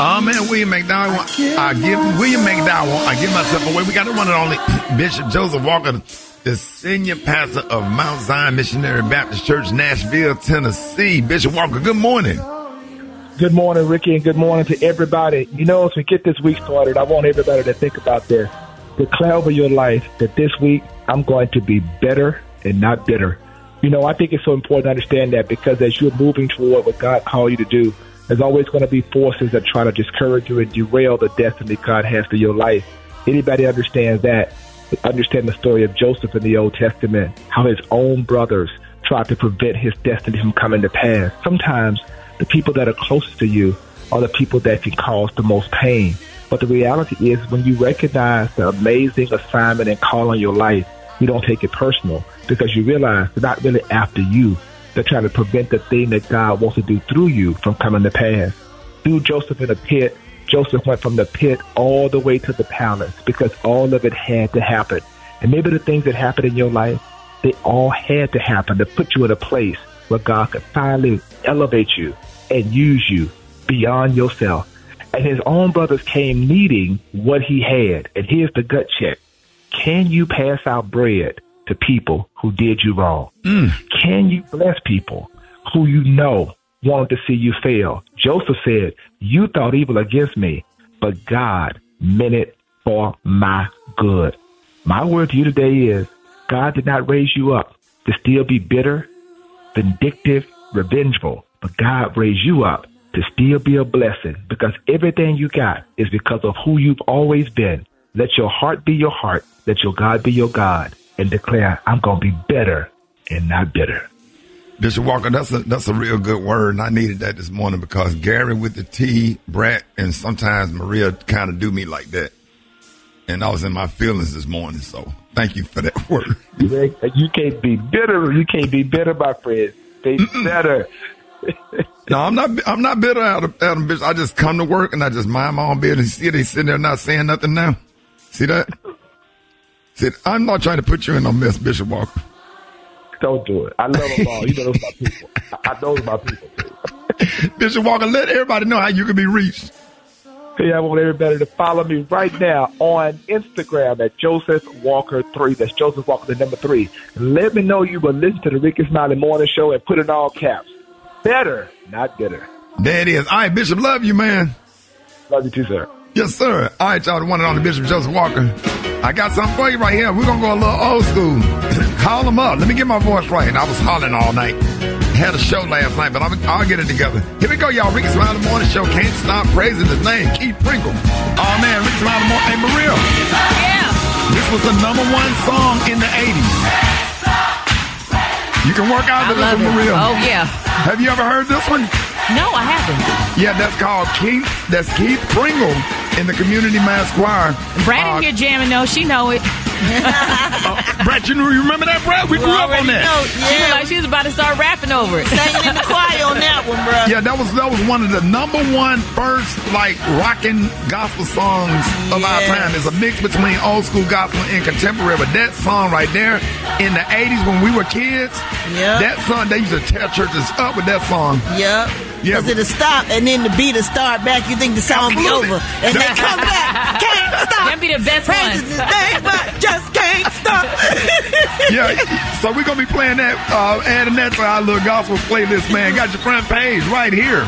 Oh man, William McDowell. I give William McDowell. I give myself away. We got the one and only Bishop Joseph Walker, the senior pastor of Mount Zion Missionary Baptist Church, Nashville, Tennessee. Bishop Walker, good morning. Good morning, Rickey, and good morning to everybody. You know, as we get this week started, I want everybody to think about this. Declare over your life that this week I'm going to be better and not bitter. You know, I think it's so important to understand that because as you're moving toward what God called you to do, there's always going to be forces that try to discourage you and derail the destiny God has for your life. Anybody understands that? Understand the story of Joseph in the Old Testament, how his own brothers tried to prevent his destiny from coming to pass. Sometimes the people that are closest to you are the people that can cause the most pain. But the reality is when you recognize the amazing assignment and call on your life, you don't take it personal because you realize they're not really after you. They're trying to prevent the thing that God wants to do through you from coming to pass. Through Joseph in the pit, Joseph went from the pit all the way to the palace because all of it had to happen. And maybe the things that happened in your life, they all had to happen to put you in a place where God could finally elevate you and use you beyond yourself. And his own brothers came needing what he had. And here's the gut check. Can you pass out bread to people who did you wrong? Mm. Can you bless people who you know wanted to see you fail? Joseph said, You thought evil against me, but God meant it for my good. My word to you today is God did not raise you up to still be bitter, vindictive, revengeful, but God raised you up to still be a blessing because everything you got is because of who you've always been. Let your heart be your heart. Let your God be your God and declare, I'm going to be better and not bitter. Bishop Walker, that's a that's a real good word, and I needed that this morning because Gary with the T, Brett, and sometimes Maria kind of do me like that, and I was in my feelings this morning. So thank you for that word. You can't be bitter. You can't be bitter, my friend. Be better. No, I'm not. I'm not bitter out of Adam Bishop. I just come to work and I just mind my own business. See, they sitting there not saying nothing now. See that? See, I'm not trying to put you in a mess, Bishop Walker. Don't do it. I love them all. You know those my people. I, I know those my people. Too. Bishop Walker, let everybody know how you can be reached. Hey, I want everybody to follow me right now on Instagram at Joseph Walker three. That's Joseph Walker the number three. Let me know you will listen to the Rickey Smiley Morning Show and put it in all caps. Better, not bitter. There it is. All right, Bishop, love you, man. Love you too, sir. Yes, sir. All right, y'all, the one and only Bishop Joseph Walker. I got something for you right here. We're going to go a little old school. Call them up. Let me get my voice right. I was hollering all night. Had a show last night, but I'll, I'll get it together. Here we go, y'all. Rickey Smiley Morning Show. Can't stop praising his name. Keith Pringle. Oh, man. Rickey Smiley Morning. Hey, Maria. Yeah. This was the number one song in the 80s. You can work out I to this one. Maria. Oh, yeah. Have you ever heard this one? No, I haven't. Yeah, that's called Keith. That's Keith Pringle in the Community Mass Choir. Brandon Uh, here jamming though. She know it. Brett, you, you remember that, Brett? We grew up on that. She looked like she was about to start rapping over it. Singing in the choir on that one, bro. Yeah, that was that was one of the number one first like rocking gospel songs of our time. It's a mix between old school gospel and contemporary. But that song right there in the '80s when we were kids, Yeah. that song they used to tear churches up with that song. Yep. Yeah. Because it'll stop and then the beat will start back. You think the song be over. And they come back. Can't stop. Them be the best Praises ones. his name, but just can't stop. Yeah, so we're gonna be playing that, uh, adding that to our little gospel playlist, man. Got your front page right here.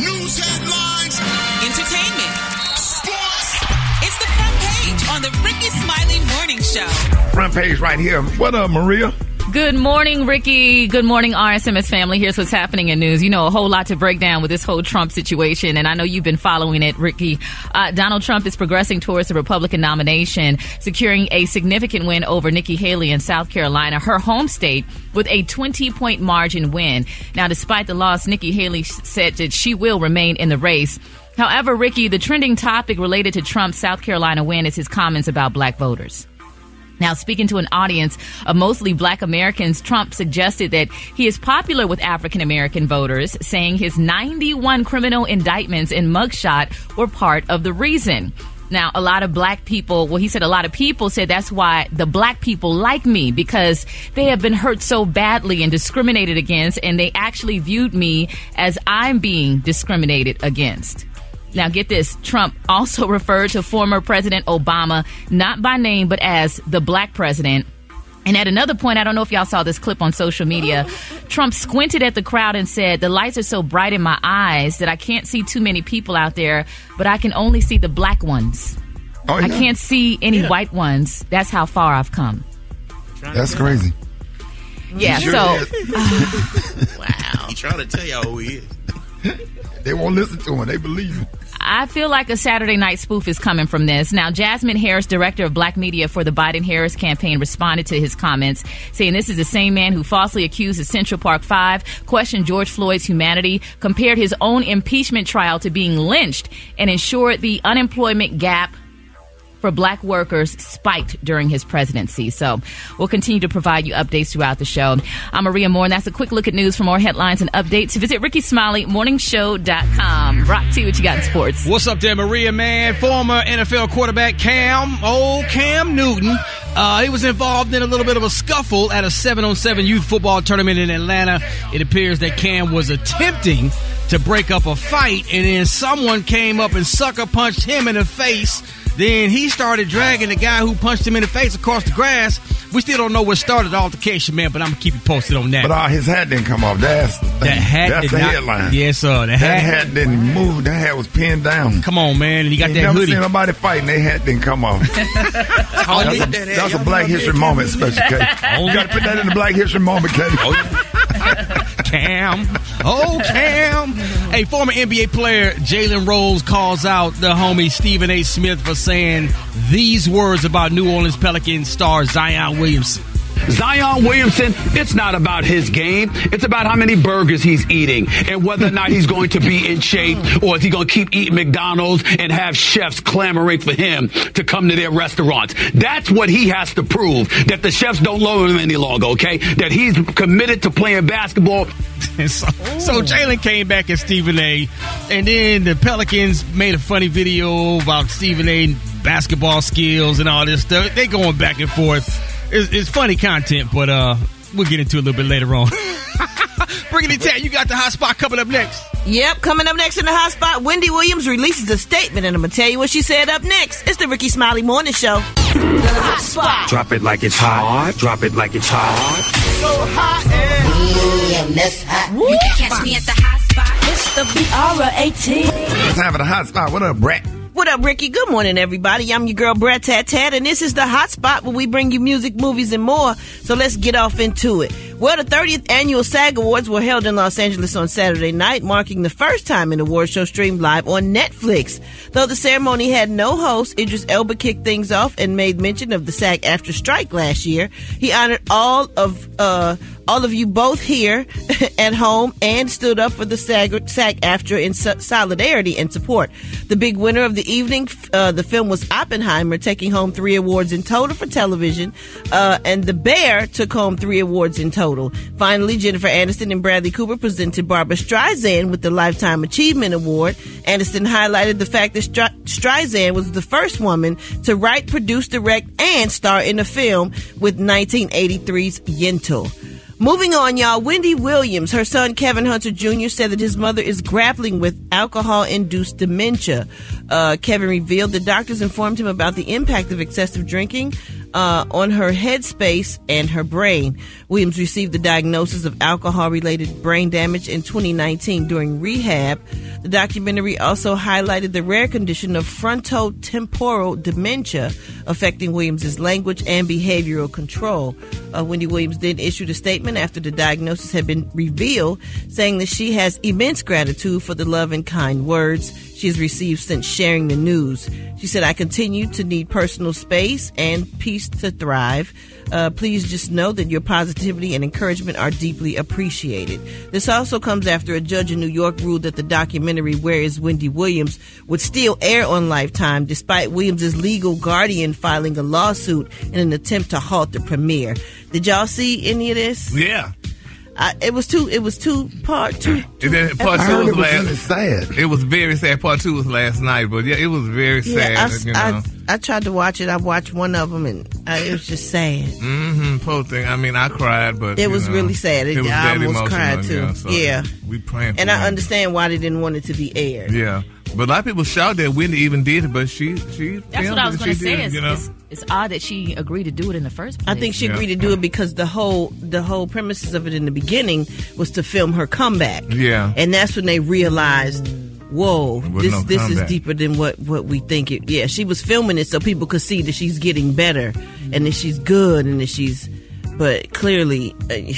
News headlines, Entertainment. Sports. It's the front page on the Rickey Smiley Morning Show. Front page right here. What up, Maria? Good morning, Rickey. Good morning, RSMS family. Here's what's happening in news. You know, a whole lot to break down with this whole Trump situation, and I know you've been following it, Rickey. Uh, Donald Trump is progressing towards the Republican nomination, securing a significant win over Nikki Haley in South Carolina, her home state, with a 20 point margin win. Now, despite the loss, Nikki Haley said that she will remain in the race. However, Rickey, the trending topic related to Trump's South Carolina win is his comments about black voters. Now, speaking to an audience of mostly black Americans, Trump suggested that he is popular with African American voters, saying his 91 criminal indictments and mugshot were part of the reason. Now, a lot of black people, well, he said a lot of people said that's why the black people like me because they have been hurt so badly and discriminated against, and they actually viewed me as I'm being discriminated against. Now, get this Trump also referred to former President Obama, not by name, but as the black president. And at another point, I don't know if y'all saw this clip on social media, Trump squinted at the crowd and said, The lights are so bright in my eyes that I can't see too many people out there, but I can only see the black ones. Oh, I can't see any white ones. That's how far I've come. That's crazy. Yeah, Sure so is. Wow. He trying to tell y'all who he is. they won't listen to him. They believe him. I feel like a Saturday night spoof is coming from this. Now, Jasmine Harris, director of black media for the Biden Harris campaign, responded to his comments, saying this is the same man who falsely accused the Central Park Five, questioned George Floyd's humanity, compared his own impeachment trial to being lynched, and ensured the unemployment gap for black workers spiked during his presidency. So we'll continue to provide you updates throughout the show. I'm Maria More, and that's a quick look at news. For more headlines and updates, visit Rickey Smiley, morningshow.com. Rock T, what you got in sports? What's up there, Maria, man? Former NFL quarterback Cam, old Cam Newton. Uh, he was involved in a little bit of a scuffle at a 7 on 7 youth football tournament in Atlanta. It appears that Cam was attempting to break up a fight, and then someone came up and sucker punched him in the face. Then he started dragging the guy who punched him in the face across the grass. We still don't know what started the altercation, man, but I'm gonna keep you posted on that. But uh, his hat didn't come off. That's the thing. that hat That's did the not, headline. Yes, sir. The That hat. hat didn't move. That hat was pinned down. Come on, man. And he got Ain't that never hoodie. seen nobody fighting. Their hat didn't come off. That's a, that hat? that's a Black History moment, Cam special K. You got to put that in the Black History moment, K. Cam. Oh, Cam. Hey, former NBA player Jalen Rose calls out the homie Stephen A. Smith for saying these words about New Orleans Pelicans star Zion Williamson. Zion Williamson, it's not about his game. It's about how many burgers he's eating and whether or not he's going to be in shape or is he going to keep eating McDonald's and have chefs clamoring for him to come to their restaurants. That's what he has to prove that the chefs don't love him any longer, okay? That he's committed to playing basketball. So, so Jalen came back at Stephen A. And then the Pelicans made a funny video about Stephen A. basketball skills and all this stuff. They going back and forth. It's, it's funny content, but uh, we'll get into it a little bit later on. Brittany Tat, you got the hot spot coming up next. Yep, coming up next in the hot spot, Wendy Williams releases a statement, and I'm gonna tell you what she said up next. It's the Rickey Smiley Morning Show. The hot spot. Drop it like it's hot. Drop it like it's hot. Hot and this Woo! Catch me at the hot spot. It's the BR18. It's time for the hot spot. What up, Brett? What up, Rickey? Good morning, everybody. I'm your girl, Brat Tat Tat, and this is the hot spot where we bring you music, movies, and more. So let's get off into it. Well, the 30th annual SAG Awards were held in Los Angeles on Saturday night, marking the first time an award show streamed live on Netflix. Though the ceremony had no host, Idris Elba kicked things off and made mention of the SAG-AFTRA strike last year. He honored all of uh, all of you both here at home and stood up for the SAG, SAG-AFTRA in so- solidarity and support. The big winner of the evening, uh, the film was Oppenheimer, taking home three awards in total for television, uh, and The Bear took home three awards in total. Finally, Jennifer Aniston and Bradley Cooper presented Barbra Streisand with the Lifetime Achievement Award. Aniston highlighted the fact that Streisand was the first woman to write, produce, direct, and star in a film with 1983's Yentl. Moving on, y'all. Wendy Williams, her son Kevin Hunter Jr., said that his mother is grappling with alcohol induced dementia. Uh, Kevin revealed the doctors informed him about the impact of excessive drinking uh, on her headspace and her brain. Williams received the diagnosis of alcohol related brain damage in 2019 during rehab. The documentary also highlighted the rare condition of frontotemporal dementia affecting Williams' language and behavioral control. Uh, Wendy Williams then issued a statement after the diagnosis had been revealed, saying that she has immense gratitude for the love and kind words she has received since sharing the news. She said, I continue to need personal space and peace to thrive. Uh, please just know that your positivity and encouragement are deeply appreciated. This also comes after a judge in New York ruled that the documentary Where is Wendy Williams would still air on Lifetime despite Williams' legal guardian filing a lawsuit in an attempt to halt the premiere. Did y'all see any of this? Yeah. I, it was two. It was two part two. And then part I two was it was last. sad. It was very sad. Part two was last night, but yeah, it was very sad. Yeah, you I, know. I, I tried to watch it. I watched one of them, and uh, it was just sad. Mm-hmm. Poor thing. I mean, I cried, but It was know, really sad. It- was I that almost emotional, cried, too. Yeah, so Yeah. we praying. For And I Wendy. understand why they didn't want it to be aired. Yeah, but a lot of people shout that Wendy even did it, but she she. That's what I was going to say. did it, you know? It's, it's odd that she agreed to do it in the first place. I think she Yeah. agreed to do it because the whole the whole premises of it in the beginning was to film her comeback. Yeah. and that's when they realized, whoa, this no this is deeper than what what we think it. Yeah, she was filming it so people could see that she's getting better and that she's good and that she's. But clearly, uh,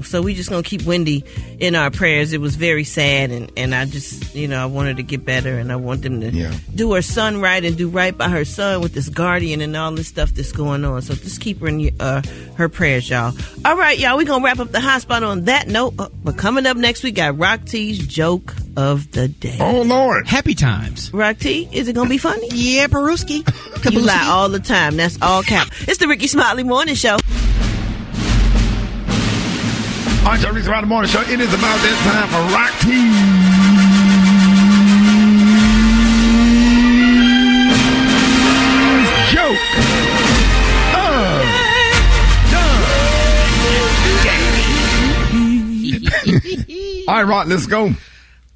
so we just gonna keep Wendy in our prayers. It was very sad, and and I just you know I wanted to get better, and I want them to Yeah. do her son right and do right by her son with this guardian and all this stuff that's going on. So just keep her in uh, her prayers, y'all. All right, y'all, we going to wrap up the hot spot on that note. Uh, but coming up next, we got Rock T's joke of the day. Oh Lord. Happy times. Rock T, is it going to be funny? Yeah, Peruski. You lie all the time. That's all cap. It's the Rickey Smiley Morning Show. All right, y'all, Reese around the morning show. It is about that time for Rock Team. The. All right, Rock, let's go. All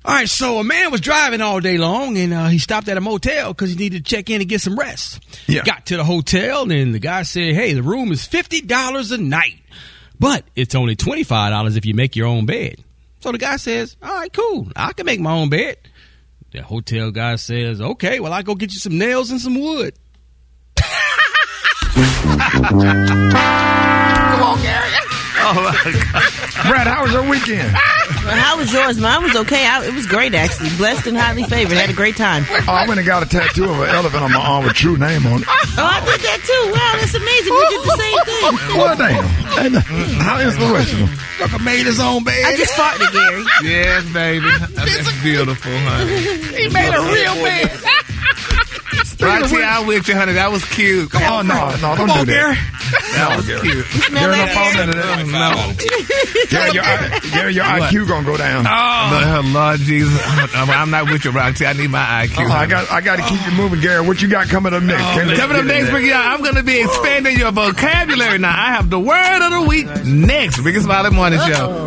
right, so a man was driving all day long, and uh, he stopped at a motel because he needed to check in and get some rest. Yeah. Got to the hotel, and the guy said, "Hey, the room is fifty dollars a night, but it's only twenty five dollars if you make your own bed." So the guy says, "All right, cool, I can make my own bed." The hotel guy says, "Okay, well, I will go get you some nails and some wood." Oh, Brat, how was your weekend? Well, how was yours? Mine was okay. I, it was great, actually. Blessed and highly favored. Had a great time. Oh, I went and got a tattoo of an elephant on my arm with true name on it. Oh, I did that too. Wow, that's amazing. We did the same thing. Well, damn. And, uh, How inspirational. Sucker made his own bed. I just farted, Gary. Yes, baby. That's beautiful, honey. he made a real bed. Right here, I with you, honey. That was cute. Come Oh, no, no, don't on, do Gary. that. That was cute. Smell Gary, no that, fault Gary? into that. No. Gary, your, Gary, your IQ gonna go down. Lord, Lord Jesus. I'm I'm not with you, Roxy. I need my IQ. Uh, I got, I got to keep you moving, Gary. What you got coming up next? Can't Coming up next in I'm going to be expanding your vocabulary now. I have the word of the week next. Rickey Smiley Morning Show.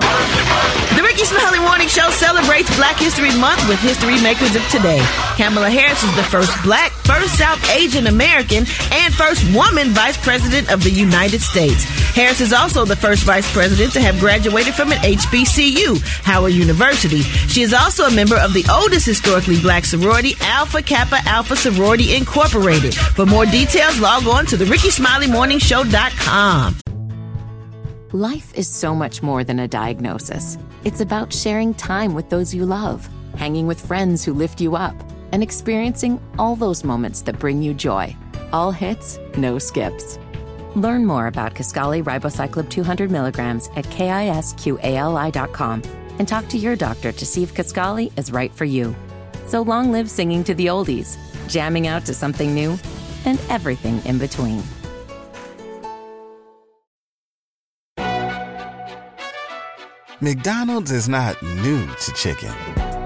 The Rickey Smiley Morning Show celebrates Black History Month with history makers of today. Kamala Harris is the first black, first South Asian American, and first woman vice president of the United States. Harris is also the first vice president to have graduated from an HBCU, Howard University. She is also a member of the oldest historically black sorority, Alpha Kappa Alpha Sorority Incorporated. For more details, log on to the RickeySmileyMorningShow.com. Life is so much more than a diagnosis. It's about sharing time with those you love, hanging with friends who lift you up, and experiencing all those moments that bring you joy. All hits, no skips. Learn more about Kisqali Ribociclib 200 milligrams at kisqali.com and talk to your doctor to see if Kisqali is right for you. So long live singing to the oldies, jamming out to something new, and everything in between. McDonald's is not new to chicken.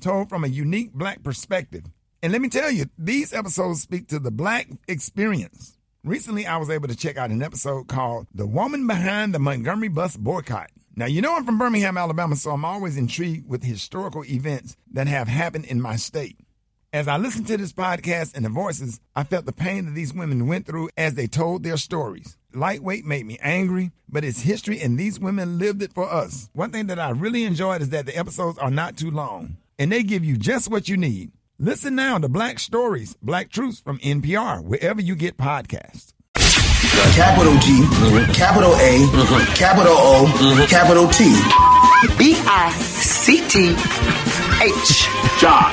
told from a unique black perspective. And let me tell you, these episodes speak to the black experience. Recently, I was able to check out an episode called The Woman Behind the Montgomery Bus Boycott. Now, you know I'm from Birmingham, Alabama, so I'm always intrigued with historical events that have happened in my state. As I listened to this podcast and the voices, I felt the pain that these women went through as they told their stories. Lightweight made me angry, but it's history and these women lived it for us. One thing that I really enjoyed is that the episodes are not too long and they give you just what you need. Listen now to Black Stories, Black Truths from NPR, wherever you get podcasts. Capital G, capital A, capital O, capital T. B I C T H. John.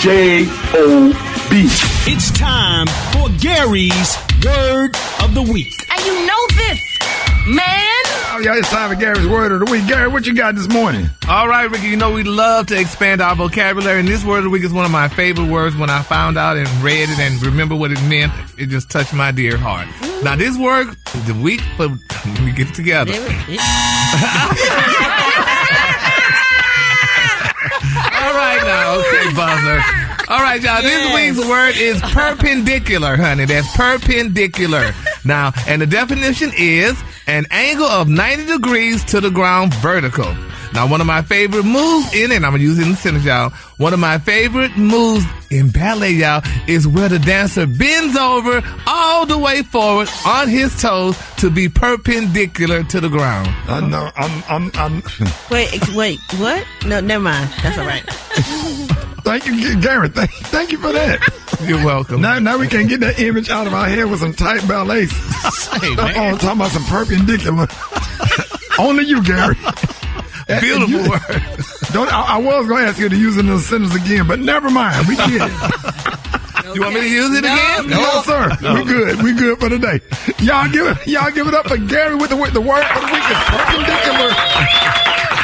J O B. It's time for Gary's Word of the Week. And you know this, man. Oh, yeah, it's time for Gary's Word of the Week. Gary, what you got this morning? All right, Rickey, you know we love to expand our vocabulary, and this word of the week is one of my favorite words. When I found out and read it and remember what it meant, it just touched my dear heart. Now, this word, the week, for, let me get it together. All right now, okay, buzzer. All right, y'all. This week's word is perpendicular, honey. That's perpendicular. Now, and the definition is an angle of 90 degrees to the ground vertical. Now, one of my favorite moves in it, I'm gonna use it in the sentence, y'all. One of my favorite moves in ballet, y'all, is where the dancer bends over all the way forward on his toes to be perpendicular to the ground. Uh, I know. I'm. I'm. I'm. Wait, wait, what? No, never mind. That's all right. Thank you, Gary. Thank, thank you for that. You're welcome. Now, now we can get that image out of our head with some tight ballets. Hey, uh, man. Oh, talking about some perpendicular. Only you, Gary. Beautiful You- word. Don't. I, I was going to ask you to use it in the sentence again, but never mind. We get it. You want me to use it again? No, sir. We good. We good for today. Y'all give it. Y'all give it up for Gary with the the word of the week is perpendicular.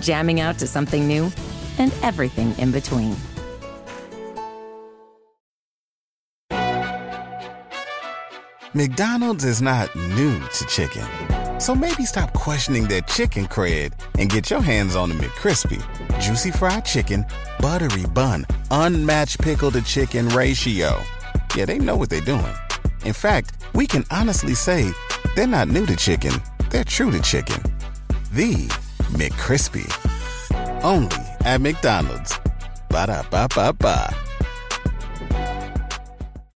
jamming out to something new, and everything in between. McDonald's is not new to chicken. So maybe stop questioning their chicken cred and get your hands on the McCrispy. Juicy fried chicken, buttery bun, unmatched pickle to chicken ratio. Yeah, they know what they're doing. In fact, we can honestly say they're not new to chicken, they're true to chicken. The McCrispy. Only at McDonald's. Ba da ba ba ba.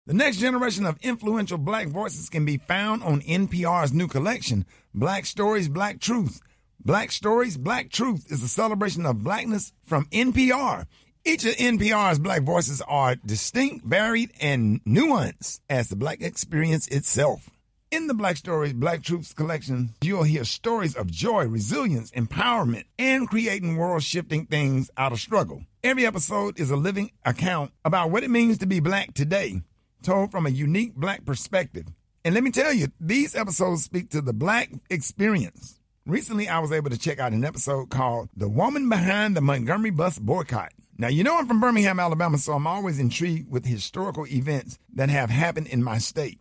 The next generation of influential black voices can be found on NPR's new collection, Black Stories, Black Truth. Black Stories, Black Truth is a celebration of blackness from NPR. Each of NPR's black voices are distinct, varied, and nuanced as the black experience itself. In the Black Stories, Black Truths collection, you'll hear stories of joy, resilience, empowerment, and creating world shifting things out of struggle. Every episode is a living account about what it means to be black today, told from a unique black perspective. And let me tell you, these episodes speak to the black experience. Recently, I was able to check out an episode called The Woman Behind the Montgomery Bus Boycott. Now, you know I'm from Birmingham, Alabama, so I'm always intrigued with historical events that have happened in my state.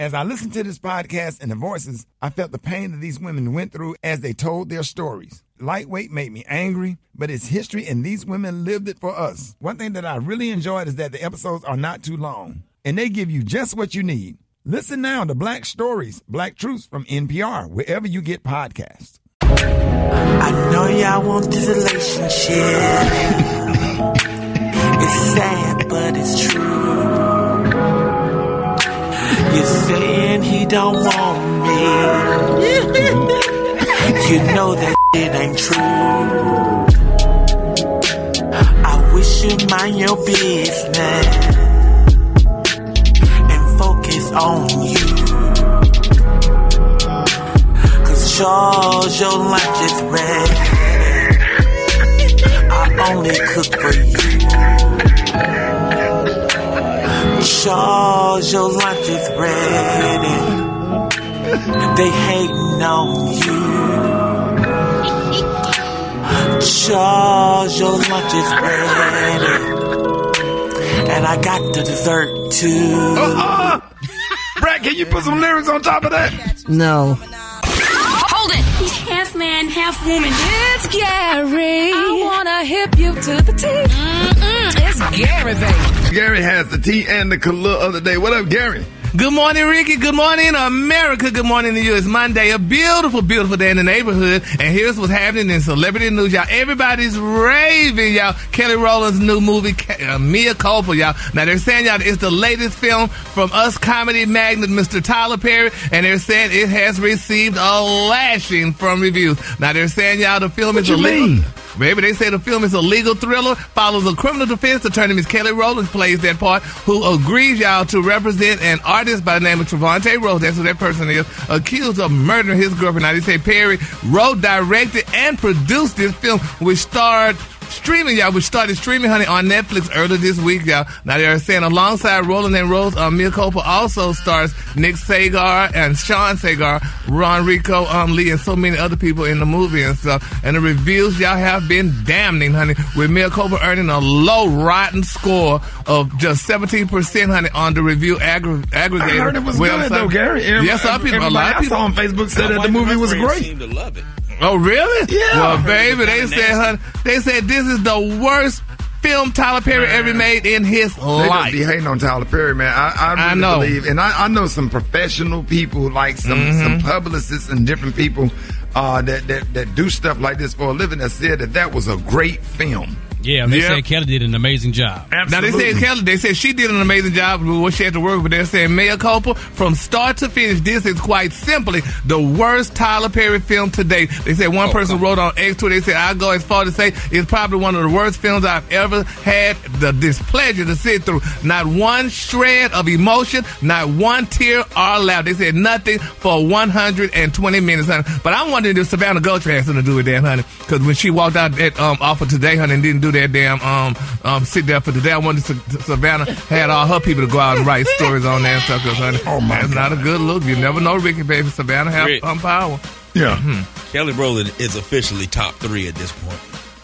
As I listened to this podcast and the voices, I felt the pain that these women went through as they told their stories. Lightweight made me angry, but it's history and these women lived it for us. One thing that I really enjoyed is that the episodes are not too long and they give you just what you need. Listen now to Black Stories, Black Truths from NPR, wherever you get podcasts. I know y'all want this relationship. it's sad, but it's true. You're saying he don't want me. you know that it ain't true. I wish you mind your business and focus on you. Cause Charles, your lunch is ready. I only cook for you. Charles, your lunch is ready. They hating on you. Charles, your lunch is ready. And I got the dessert too. Uh-uh. Brat, can you put some lyrics on top of that? No. Hold it. He's half man, half woman. It's Gary. I wanna hip you to the T. Mm-mm, it's Gary, baby. Gary has the tea and the color of the day. What up, Gary? Good morning, Rickey. Good morning, America. Good morning to you. It's Monday, a beautiful, beautiful day in the neighborhood. And here's what's happening in celebrity news, y'all. Everybody's raving, y'all. Kelly Rowland's new movie, uh, Mea Culpa, y'all. Now they're saying, y'all, it's the latest film from us comedy magnate, Mr. Tyler Perry, and they're saying it has received a lashing from reviews. Now they're saying, y'all, the film What is a legal. Baby, they say the film is a legal thriller, follows a criminal defense attorney, Miss Kelly Rowland plays that part, who agrees, y'all, to represent an artist by the name of Trevante Rhodes, that's who that person is, accused of murdering his girlfriend. Now, they say Perry wrote, directed, and produced this film, which starred streaming, y'all, We started streaming, honey, on Netflix earlier this week, y'all. Now, they're saying alongside Rowland and Rhodes, um, Mea Culpa also stars Nick Sagar and Sean Sagar, RonReaco, um, Lee, and so many other people in the movie and stuff. And the reviews, y'all, have been damning, honey, with Mea Culpa earning a low, rotten score of just 17%, honey, on the review aggr- aggregator. I heard it was website. good, though, Gary. Every- yes, some people, a lot of I people. saw on Facebook said that the movie was great. Seem to love it. Oh, really? Yeah. Well, I heard it baby, was they said, nasty. honey, they said this is the worst film Tyler Perry ever made in his They life. just be hating on Tyler Perry, man. I, I, really I know. believe, and I, I know some professional people, like some Mhm. some publicists and different people uh, that, that that do stuff like this for a living. That said that that was a great film. Yeah, they Yeah. said Kelly did an amazing job. Now they said Kelly, they said she did an amazing job with what she had to work with. They're saying Mea Culpa from start to finish. This is quite simply the worst Tyler Perry film to date. They said one person wrote on X Twitter. They said I go as far to say it's probably one of the worst films I've ever had the displeasure to sit through. Not one shred of emotion, not one tear or laugh. They said nothing for 120 minutes, honey. But I'm wondering if Savannah Guthrie has something to do with that, honey. Because when she walked out that um, off of today, honey, and didn't do that damn um, um, sit there for today, I wondered if Savannah had all her people to go out and write stories on that stuff. Because, honey, Oh, my that's not a good look. You never know, Rickey, baby. Savannah have Rick. um, power. Yeah. Kelly Rowland is officially top three at this point.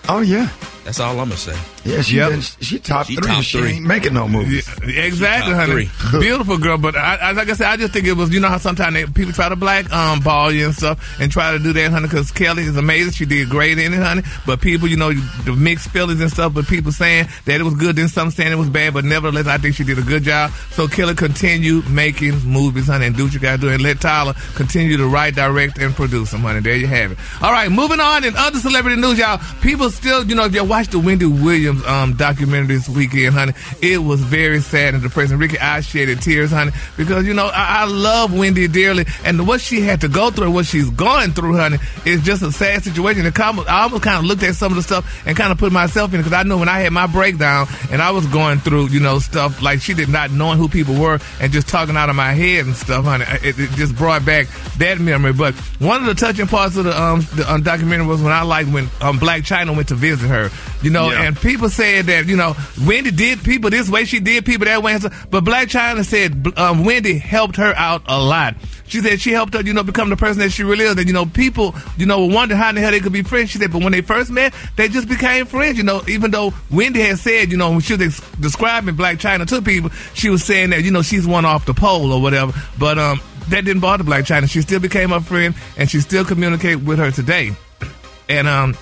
Oh yeah. That's all I'm gonna say. Yeah, she Yep. been, she top She three. top she three. ain't making no movies. Yeah, exactly, honey. Beautiful girl, but I, I, like I said, I just think it was. You know how sometimes they, people try to black um ball you and stuff, and try to do that, honey. Because Kelly is amazing. She did great in it, honey. But people, you know, the mixed feelings and stuff. But people saying that it was good, then some saying it was bad. But nevertheless, I think she did a good job. So Kelly, continue making movies, honey, and do what you gotta do, and let Tyler continue to write, direct, and produce them, honey. There you have it. All right, moving on in other celebrity news, y'all. People still, you know, if you watched the Wendy Williams um documentary this weekend, honey, it was very sad and depressing. Rickey, I shedded tears, honey, because you know I, I love Wendy dearly, and what she had to go through, what she's going through, honey, is just a sad situation. And I almost kind of looked at some of the stuff and kind of put myself in it because I know when I had my breakdown and I was going through, you know, stuff like she did not knowing who people were and just talking out of my head and stuff, honey. It, it just brought back that memory. But one of the touching parts of the um the um, documentary was when I liked when um Blac Chyna went to visit her, you know, Yeah. and people said that you know Wendy did people this way, she did people that way, but Blac Chyna said um, Wendy helped her out a lot. She said she helped her, you know, become the person that she really is. And you know, people, you know, wonder how in the hell they could be friends. She said, but when they first met, they just became friends. You know, even though Wendy had said, you know, when she was ex- describing Blac Chyna to people, she was saying that you know she's one off the pole or whatever. But um, that didn't bother Blac Chyna. She still became her friend, and she still communicate with her today. And um,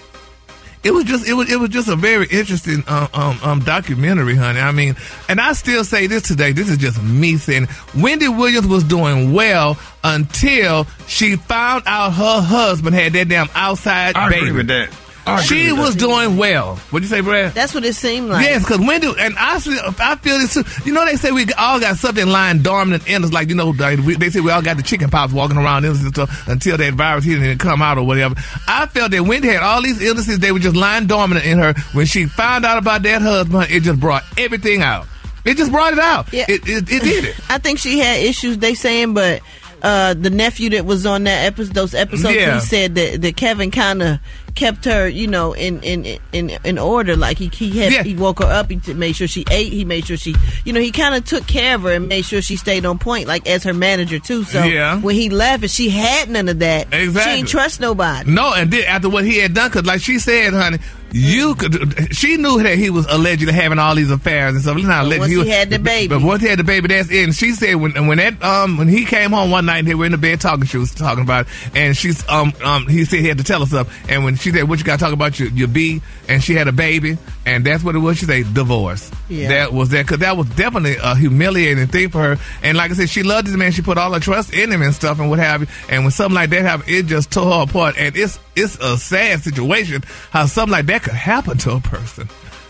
it was just it was it was just a very interesting um, um, um, documentary, honey. I mean, and I still say this today. This is just me saying. Wendy Williams was doing well until she found out her husband had that damn outside I baby. agree with that. I She was doing well. What'd you say, Brat? That's what it seemed like. Yes, because Wendy and I, feel- I feel this. too. You know, they say we all got something lying dormant in us, like you know, they they say we all got the chicken pox walking around in us and stuff until that virus hit and it come out or whatever. I felt that Wendy had all these illnesses; they were just lying dormant in her. When she found out about that husband, it just brought everything out. It just brought it out. Yeah. It, it, it did it. I think she had issues. They saying, but uh, the nephew that was on that episode, those episodes, Yeah. he said that, that Kevin kind of kept her, you know, in in in in order. Like he he had Yeah. he woke her up. He made sure she ate. He made sure she, you know, he kind of took care of her and made sure she stayed on point, like as her manager too. So Yeah. when he left, and she had none of that. Exactly. She ain't trust nobody. No, and then after what he had done, because like she said, honey, you could. She knew that he was allegedly having all these affairs and stuff. Not But alleged, once he was- had the baby. But once he had the baby, that's it. And she said when when that um when he came home one night, and they were in the bed talking. She was talking about, it, and she's um um he said he had to tell her stuff. And when she said, "What you got to talk about your your B?" and she had a baby, and that's what it was. She said, "Divorce." Yeah. That was that because that was definitely a humiliating thing for her. And like I said, she loved this man. She put all her trust in him and stuff and what have you. And when something like that happened, it just tore her apart. And it's it's a sad situation how something like that could happen to a person.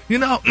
You know.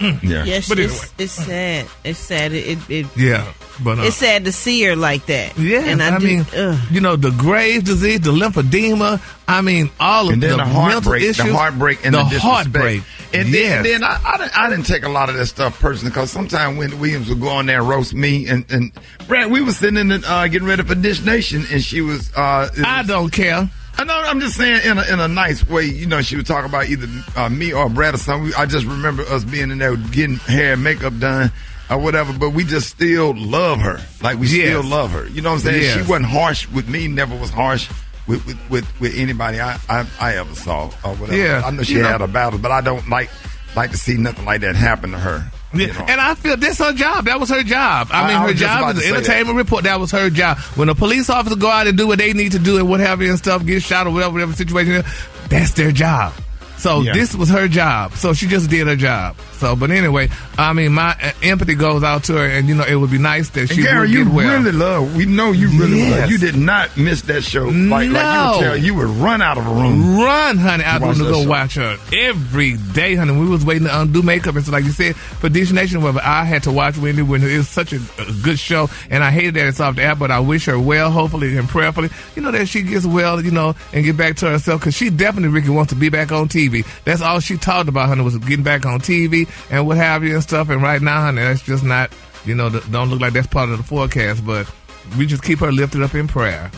yeah. Yes, But it's, anyway. it's sad. It's sad. It, it, it Yeah. But uh, it's sad to see her like that. Yeah, and I, I, do, mean, ugh. you know, the Graves disease, the lymphedema. I mean, all of and then the, the, heartbreak, issues, the heartbreak, and the, the, heartbreak. And yes. then, then I, I, didn't, I didn't take a lot of that stuff personally because sometimes when Williams would go on there and roast me and and Brat, we were sitting in the, uh, getting ready for Dish Nation, and she was. Uh, it I was- don't care. I know. I'm just saying in a, in a nice way. You know, she would talk about either uh, me or Brat or something. I just remember us being in there getting hair and makeup done or whatever. But we just still love her. Like we Yes. still love her. You know what I'm saying? Yes. She wasn't harsh with me. Never was harsh. With, with, with, with anybody I, I I ever saw or whatever. Yeah. I know she know- had a battle, but I don't like like to see nothing like that happen to her. Yeah, and I feel that's her job. That was her job. I, I- mean, her just job is an entertainment report. That was her job. When a police officer go out and do what they need to do and what have you and stuff, get shot or whatever, whatever situation, is, that's their job. So Yeah. this was her job. So she just did her job. So, but anyway, I mean, my uh, empathy goes out to her, and you know, it would be nice that And she Gary, would you get well. really love. We know you really Yes. love. You did not miss that show. Like, like you No. would tell, you would run out of a room. Run, honey, out Watch to go show. watch her every day, honey. We was waiting to undo makeup and so, like you said, for Dish Nation, whatever. I had to watch Wendy when it was such a, a good show, and I hated that it's off the air, but I wish her well, hopefully and prayerfully, you know, that she gets well, you know, and get back to herself because she definitely, Rickey, wants to be back on TV. That's all she talked about, honey, was getting back on TV and what have you and stuff. And right now, honey, that's just not, you know, th- don't look like that's part of the forecast, but we just keep her lifted up in prayer.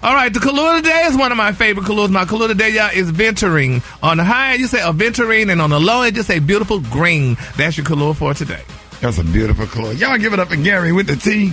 All right, the color of the day is one of my favorite colors. My color of the day, y'all, is venturing. On the high end, you say aventurine, and on the low end, you say beautiful green. That's your color for today. That's a beautiful color. Y'all give it up for Gary with the T.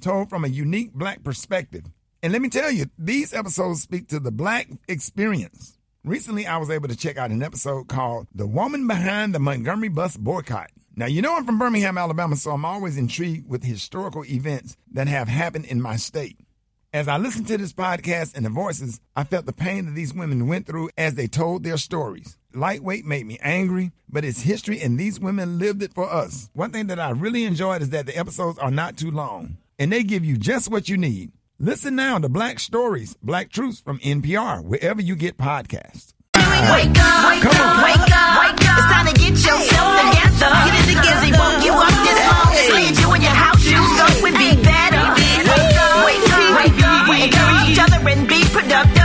told from a unique black perspective. And let me tell you, these episodes speak to the black experience. Recently, I was able to check out an episode called The Woman Behind the Montgomery Bus Boycott. Now, you know I'm from Birmingham, Alabama, so I'm always intrigued with historical events that have happened in my state. As I listened to this podcast and the voices, I felt the pain that these women went through as they told their stories. Lightweight made me angry, but it's history and these women lived it for us. One thing that I really enjoyed is that the episodes are not too long and they give you just what you need. Listen now to Black Stories, Black Truths from NPR, wherever you get podcasts. Wake up, wake up, wake up, wake up. It's time to get yourself together. Get it together, woke you up this morning. Slid you in your house shoes, so we be better. Wake up, wake up, wake up, wake up. each other and be productive.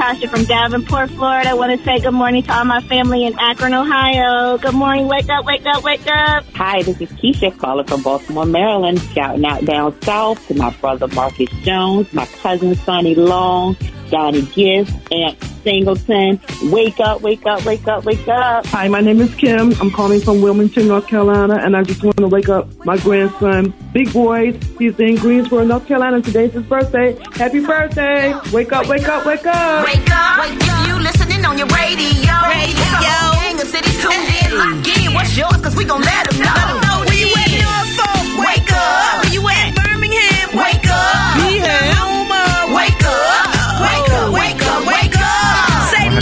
Tasha from Davenport, Florida. I want to say good morning to all my family in Akron, Ohio. Good morning. Wake up, wake up, wake up. Hi, this is Keisha calling from Baltimore, Maryland. Shouting out down south to my brother Marcus Jones, my cousin Sonny Long, Donnie Gift, Aunt Singleton. Wake up, wake up, wake up, wake up. Hi, my name is Kim. I'm calling from Wilmington, North Carolina, and I just want to wake up my grandson, Big Boy. He's in Greensboro, North Carolina. Today's his birthday. Happy birthday! Wake up, wake up, wake up! Wake up, wake up. You listening on your radio. Radio. Gang of cities tuned in. Lock in. What's yours? Cause we gon' let them know. Where you at, Norfolk? Wake up. Where you at,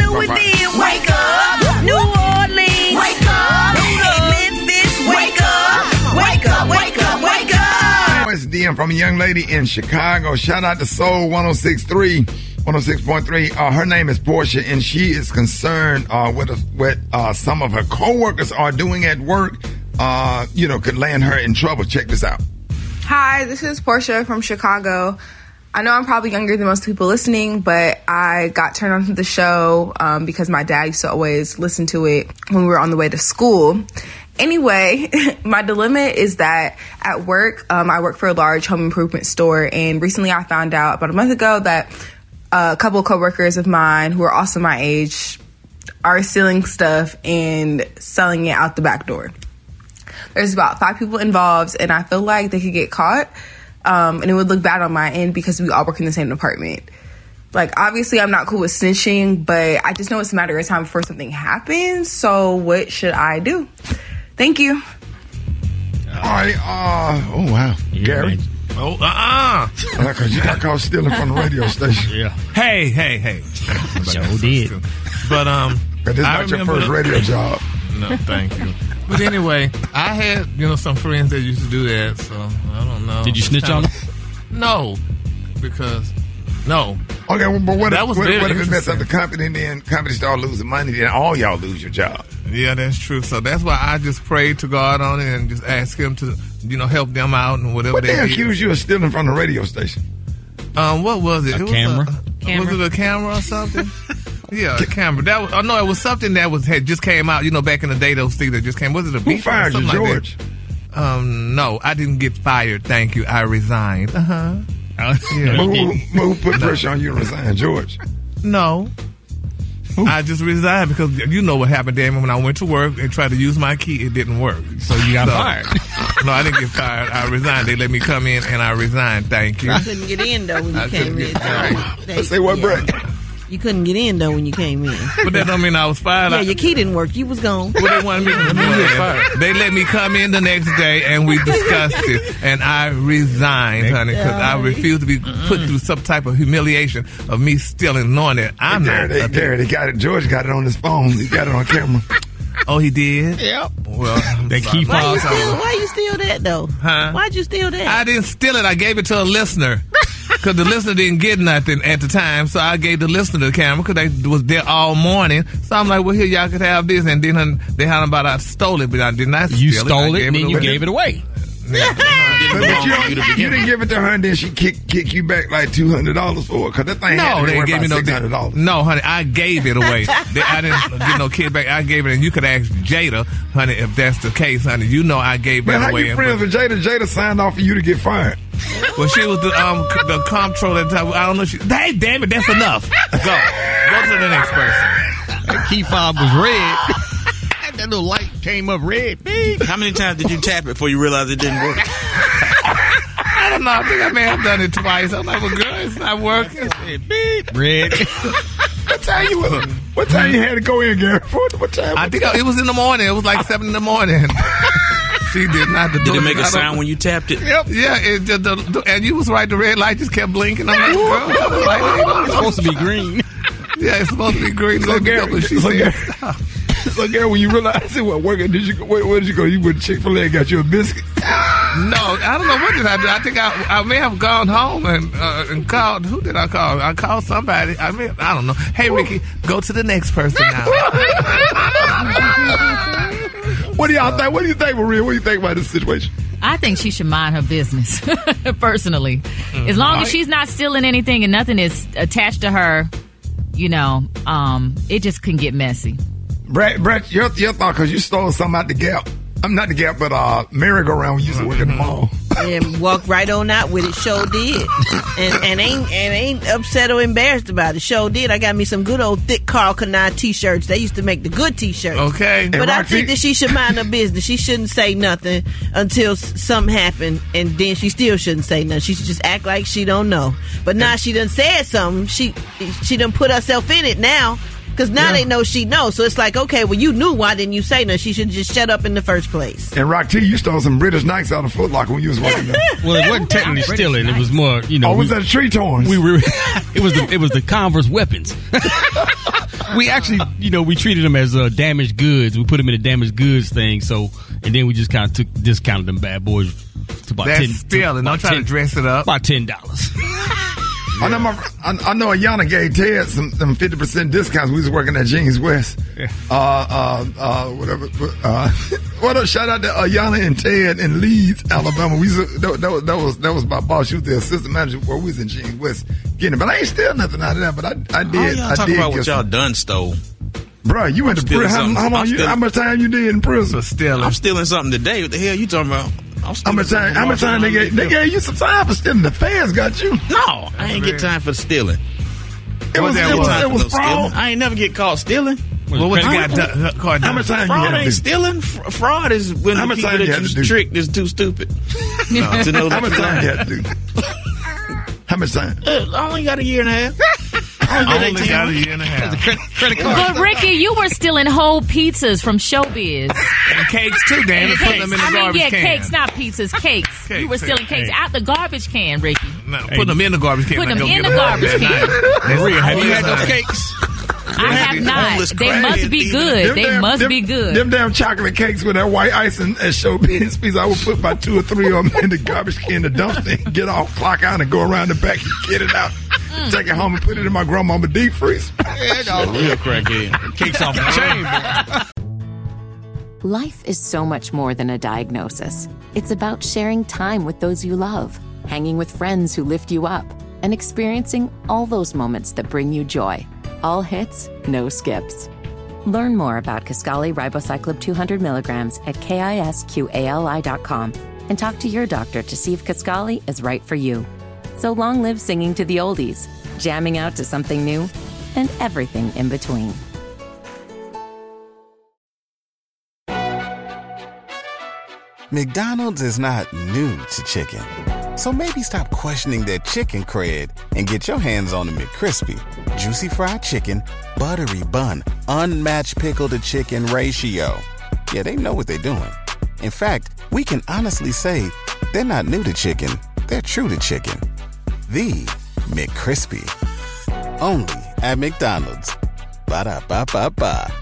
up. St. Louis, wake up. New Orleans, wake up. Hey, Memphis, wake up. Wake up, wake up, wake up. It's DM from a young lady in Chicago. Shout out to Soul 1063. 106.3. Uh, her name is Portia, and she is concerned uh, with what uh, some of her coworkers are doing at work. Uh, you know, could land her in trouble. Check this out. Hi, this is Portia from Chicago. I know I'm probably younger than most people listening, but I got turned on to the show um, because my dad used to always listen to it when we were on the way to school. Anyway, my dilemma is that at work, um, I work for a large home improvement store, and recently I found out about a month ago that a couple of coworkers of mine who are also my age are stealing stuff and selling it out the back door. There's about five people involved, and I feel like they could get caught, um, and it would look bad on my end because we all work in the same department. Like, obviously, I'm not cool with snitching, but I just know it's a matter of time before something happens. So, what should I do? Thank you. All right. Uh, oh, wow. Gary. Oh, uh-uh. Because you got caught stealing from the radio station. Yeah. Hey, hey, hey. Sure did. But um, But this is I not your first radio job. No, thank you. But anyway, I had you know some friends that used to do that, so I don't know. Did you It's snitch kinda- on them? No, because no. Okay, well, but what, that if, was what, what if it mess up the company and then company start losing money, then all y'all lose your job? Yeah, that's true. So that's why I just prayed to God on it and just asked Him to, you know, help them out and whatever What they they did. accuse you of stealing from the radio station? Um, what was it? A it was camera? Was it a camera or something? yeah, a camera. That was. Oh no, it was something that was had just came out. You know, back in the day, those things that just came. Was it a Who beef or fired you, something like George? that? Um, no, I didn't get fired. Thank you. I resigned. Uh huh. But who, who put pressure on you to resign, George? No. I just resigned because you know what happened, Damon. When I went to work and tried to use my key, it didn't work. So you got fired. no, I didn't get fired. I resigned. They let me come in, and I resigned. Thank you. You couldn't get in though when you I came couldn't in. get They- Say what, yeah. Brett? You couldn't get in though when you came in. But that don't mean I was fired. Yeah, I- your key didn't work. You was gone. Well, they wanted me to well, They let me come in the next day and we discussed it. And I resigned, honey, because I refused to be put through some type of humiliation of me stealing, knowing that I'm Gary, not. they, Gary, they got it. George got it on his phone. He got it on camera. Oh, he did? Yep. Well, That key Why you fob. steal? Why you steal that though? Huh? Why'd you steal that? I didn't steal it. I gave it to a listener. Because the listener didn't get nothing at the time, so I gave the listener the camera because they was there all morning. So I'm like, well, here y'all could have this, and then uh, they had about I stole it, but I did not. You steal stole I it, and then you away. gave it away. But, but you, you didn't give it to her, and then she kick kick you back like two hundred dollars for it because that thing had No, to be they worth gave me no. six hundred dollars. No, honey, I gave it away. They- I didn't get no kid back. I gave it, and you could ask Jada, honey, if that's the case, honey. You know I gave But that how away. you and- friends with Jada? Jada signed off for you to get fired. well, she was the um the comptroller at the time. I don't know. She, hey, damn it, that's enough. Go, go to the next person. That key fob was red. That that little light came up red. Beep. How many times did you tap it before you realized it didn't work? I don't know. I think I may have done it twice. I'm like, well, girl, it's not working. Beep. Red. What time you What time you had to go in, Gary? What, what time? I think it was in the morning. It was like seven in the morning. she did not. The Did it make a don't- sound when you tapped it? Yep. Yeah. It, the, the, the- and you was right. The red light just kept blinking. I'm like, girl, like, It's supposed to be green. Yeah, it's supposed to be green. So Let me Gary, but she so, said, Gary, so Gary, when you realized it wasn't working, did you go, where, where did you go? You went to Chick Fil A and got you a biscuit. No, I don't know what did I do. I think I, I may have gone home and uh, and called. Who did I call? I called somebody. I mean, I don't know. Hey, Rickey, go to the next person now. What do y'all think? What do you think, Maria? What do you think about this situation? I think she should mind her business, personally. As long as she's not stealing anything and nothing is attached to her, you know, um, it just can get messy. Brett, Brett, your, your thought because you stole something out the Gap. I'm not the Gap, but uh, merry-go-round. We used to work at the mall. and walked right on out with it. Show did, and and ain't and ain't upset or embarrassed about it. Show did. I got me some good old thick Karl Kani t-shirts. They used to make the good t-shirts. Okay. But I think that she should mind her business. She shouldn't say nothing until s- something happened, and then she still shouldn't say nothing. She should just act like she don't know. But now she done said something. She she done put herself in it now. Cause now they know she knows, so it's like, okay, well, you knew. Why didn't you say nothing? She should just shut up in the first place. And Rock T, you stole some British Nikes out of Foot Locker when you was walking there. Well, it wasn't technically stealing. It was more, you know. Oh, was we- that a tree torn? We were. It was the it was the Converse weapons. we actually, you know, we treated them as uh, damaged goods. We put them in a damaged goods thing. So, and then we just kind of took discounted them bad boys to about That's ten. stealing. Don't about try to dress it up. About ten dollars. I know my, I, I know Ayana gave Ted some, some 50% discounts. We was working at Jeans West. Uh, uh, uh, whatever. Uh, what a shout out to Ayana and Ted in Leeds, Alabama. We used to, that, that, was, that was, that was my boss. She was the assistant manager where we was in Jeans West getting it. But I ain't steal nothing out of that, but I, I did. y'all I talking did about what y'all some. done stole. Bro, you went I'm to prison. How, how long you, how much time you did in prison? stealing. I'm stealing something today. What the hell you talking about? I'm How stealing much time, something how much time they from gave, they gave you some time for stealing? The fans got you. No, I ain't get time for stealing. It was, I it was, it was no fraud. I ain't never get caught stealing. Well, what you got done, caught How done? much time you Fraud ain't do? stealing. Fr- fraud is when How the people time you that had you to do? tricked is too stupid. No, to know How that much time you lying. had to do? How much time? Uh, I only got a year and a half. I I only got a year and a half. Credit card. But Rickey, you were stealing whole pizzas from Showbiz. And cakes too, damn. And put them in the I mean, garbage yeah, can. cakes, not pizzas, cakes. you were Cakes, stealing cakes hey. out the garbage can, Rickey. No, put them in the garbage can. Put them in the garbage can. Maria, have you had those cakes? I have not. They must be eating good. Them They damn- must them- be good. Them damn chocolate cakes with that white icing at Showbiz piece. I would put about two or three of them in the garbage can, the dumpster, and get off, clock out, and go around the back and get it out. Mm. Take it home and put it in my grandmama deep freeze. Real crackhead. Cakes off the chain. Life is so much more than a diagnosis. It's about sharing time with those you love, hanging with friends who lift you up, and experiencing all those moments that bring you joy. All hits, no skips. Learn more about Kisqali Ribociclib 200 milligrams at kisqali.com and talk to your doctor to see if Kisqali is right for you. So long live singing to the oldies, jamming out to something new, and everything in between. McDonald's is not new to chicken. So maybe stop questioning their chicken cred and get your hands on the McCrispy. Juicy fried chicken, buttery bun, unmatched pickle to chicken ratio. Yeah, they know what they're doing. In fact, we can honestly say they're not new to chicken, they're true to chicken. The McCrispy. Only at McDonald's. Ba da ba ba ba.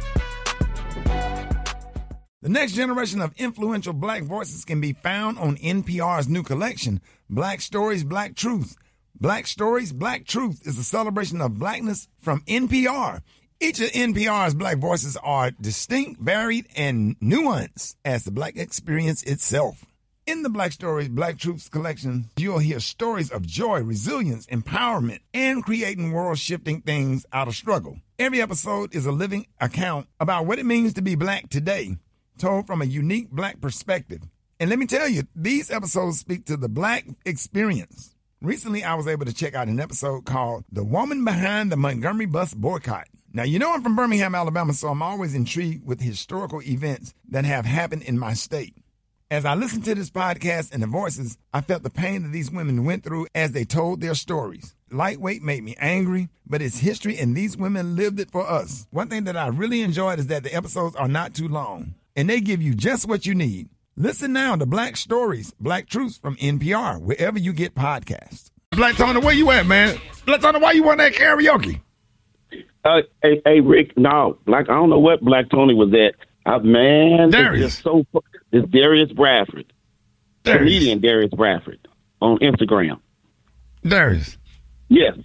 The next generation of influential black voices can be found on NPR's new collection, Black Stories, Black Truth. Black Stories, Black Truth is a celebration of blackness from NPR. Each of NPR's black voices are distinct, varied, and nuanced as the black experience itself. In the Black Stories, Black Truths collection, you'll hear stories of joy, resilience, empowerment, and creating world shifting things out of struggle. Every episode is a living account about what it means to be black today, told from a unique black perspective. And let me tell you, these episodes speak to the black experience. Recently, I was able to check out an episode called The Woman Behind the Montgomery Bus Boycott. Now, you know I'm from Birmingham, Alabama, so I'm always intrigued with historical events that have happened in my state. As I listened to this podcast and the voices, I felt the pain that these women went through as they told their stories. Lightweight made me angry, but it's history and these women lived it for us. One thing that I really enjoyed is that the episodes are not too long and they give you just what you need. Listen now to Black Stories, Black Truths from NPR, wherever you get podcasts. Black Tony, where you at, man? Black Tony, why you want that karaoke? Uh, hey, hey, Rick, no, Black. I don't know what Black Tony was at. Uh, man, Darius. It's just so. It's Darius Bradford, Darius. comedian Darius Bradford on Instagram. Darius. Yes.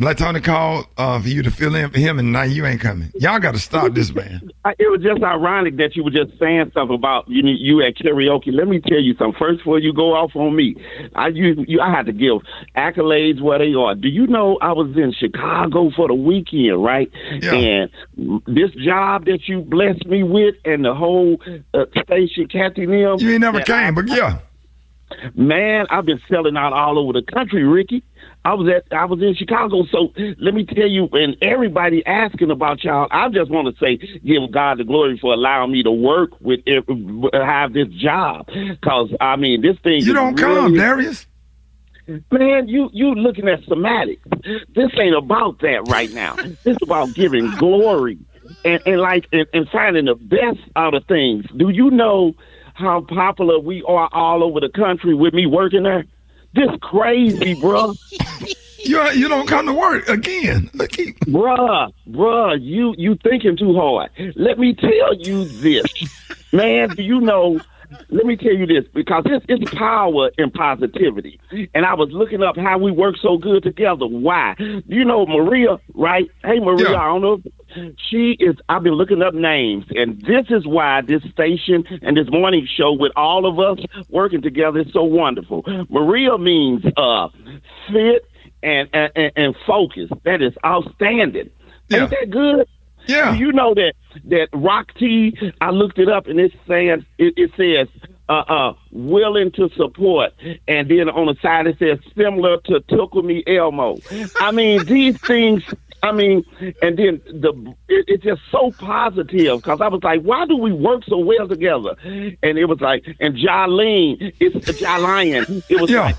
Black Tony called uh, for you to fill in for him, and now you ain't coming. Y'all got to stop this, man. It was just ironic that you were just saying stuff about you you at karaoke. Let me tell you something. First, before you go off on me, I you, you I had to give accolades where they are. Do you know I was in Chicago for the weekend, right? Yeah. And this job that you blessed me with, and the whole uh, station, Kathy Nim. You ain't never came, but yeah. Man, I've been selling out all over the country, Rickey. I was at I was in Chicago, so let me tell you, and everybody asking about y'all. I just want to say, give God the glory for allowing me to work with eh, ev- have this job, cause I mean this thing. You don't come, really- Darius. Man, you you looking at semantics. This ain't about that right now. this about giving glory and, and like and, and finding the best out of things. Do you know how popular we are all over the country with me working there? This crazy, bruh. You you don't come to work again. He- bruh, bruh, you you thinking too hard. Let me tell you this, man. Do you know? Let me tell you this because it's, it's power in positivity. And I was looking up how we work so good together. Why? You know Maria, right? Hey Maria, I don't know. if- She is. I've been looking up names, and this is why this station and this morning show with all of us working together is so wonderful. Maria means uh, fit and and, and- focus. That is outstanding. Ain't that good? Yeah. You know that that Rock T? I looked it up and it's saying it, it says uh uh willing to support, and then on the side it says similar to Tickle Me Elmo. I mean these things. I mean, and then the it, it's just so positive because I was like, why do we work so well together? And it was like, and Jolene, it's Jolion. It was like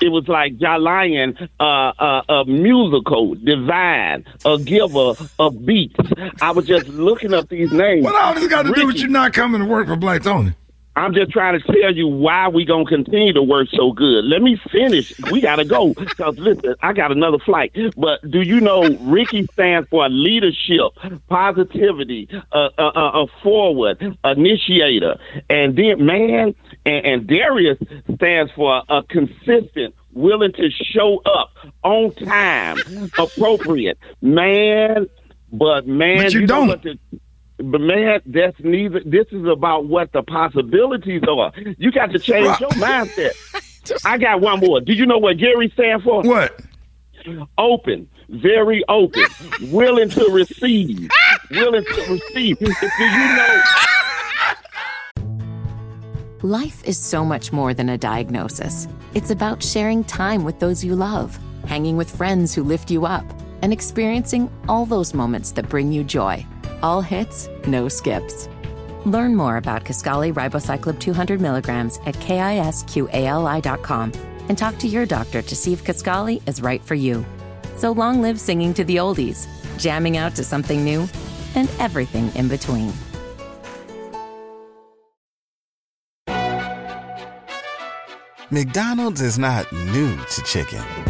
it was like Jalion, uh, uh, a musical, divine, a giver of beats. I was just looking up these names. What all this got to do with you not coming to work for Black Tony? I'm just trying to tell you why we gonna continue to work so good. Let me finish. We gotta go because listen, I got another flight. But do you know Rickey stands for leadership, positivity, uh, uh, uh, a forward, initiator, and then man, and, and Darius stands for a consistent, willing to show up on time, appropriate, man. But man, But you know don't. the- but man, that's neither. This is about what the possibilities are. You got to change your mindset. I got one more. Do you know what Gary stands for? What? Open, very open, willing to receive, willing to receive. Do you know? Life is so much more than a diagnosis. It's about sharing time with those you love, hanging with friends who lift you up, and experiencing all those moments that bring you joy. All hits, no skips. Learn more about Kisqali Ribociclib 200 milligrams at kisqali.com and talk to your doctor to see if Kisqali is right for you. So long live singing to the oldies, jamming out to something new, and everything in between. McDonald's is not new to chicken.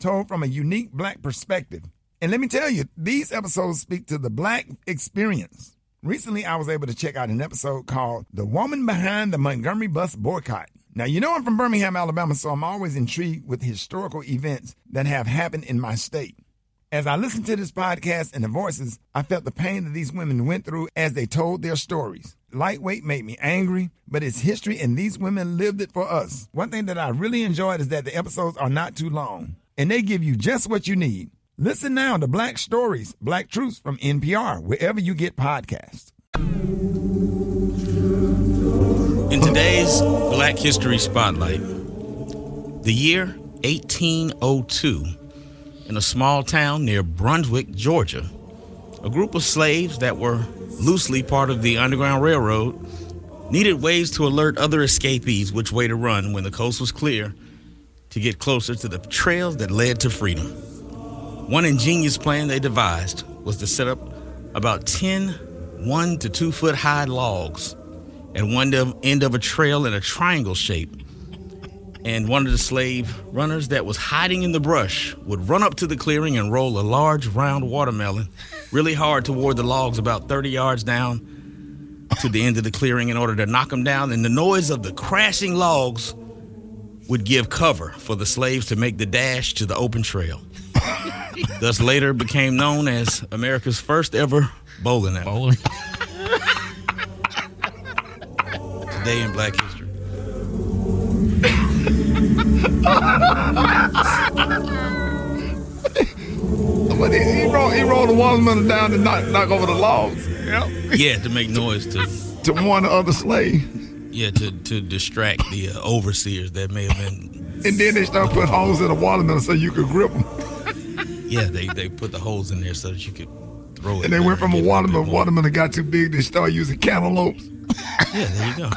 told from a unique black perspective. And let me tell you, these episodes speak to the black experience. Recently, I was able to check out an episode called The Woman Behind the Montgomery Bus Boycott. Now, you know I'm from Birmingham, Alabama, so I'm always intrigued with historical events that have happened in my state. As I listened to this podcast and the voices, I felt the pain that these women went through as they told their stories. Lightweight made me angry, but it's history and these women lived it for us. One thing that I really enjoyed is that the episodes are not too long and they give you just what you need. Listen now to Black Stories, Black Truths from NPR, wherever you get podcasts. In today's Black History Spotlight, the year 1802, in a small town near Brunswick, Georgia, a group of slaves that were loosely part of the Underground Railroad needed ways to alert other escapees which way to run when the coast was clear to get closer to the trails that led to freedom. One ingenious plan they devised was to set up about 10 one to two foot high logs at one end of a trail in a triangle shape. And one of the slave runners that was hiding in the brush would run up to the clearing and roll a large round watermelon really hard toward the logs about 30 yards down to the end of the clearing in order to knock them down. And the noise of the crashing logs would give cover for the slaves to make the dash to the open trail. Thus later became known as America's first ever bowling alley. Today in Black History. But he, he, rolled, he rolled the watermelon down to knock, knock over the logs. Yep. Yeah, to make noise to to warn the other slave. Yeah, to to distract the uh, overseers that may have been. And then they start putting holes in the watermelon so you could grip them. Yeah, they they put the holes in there so that you could throw it. And they went from a watermelon. Watermelon got too big. They started using cantaloupes. Yeah, there you go.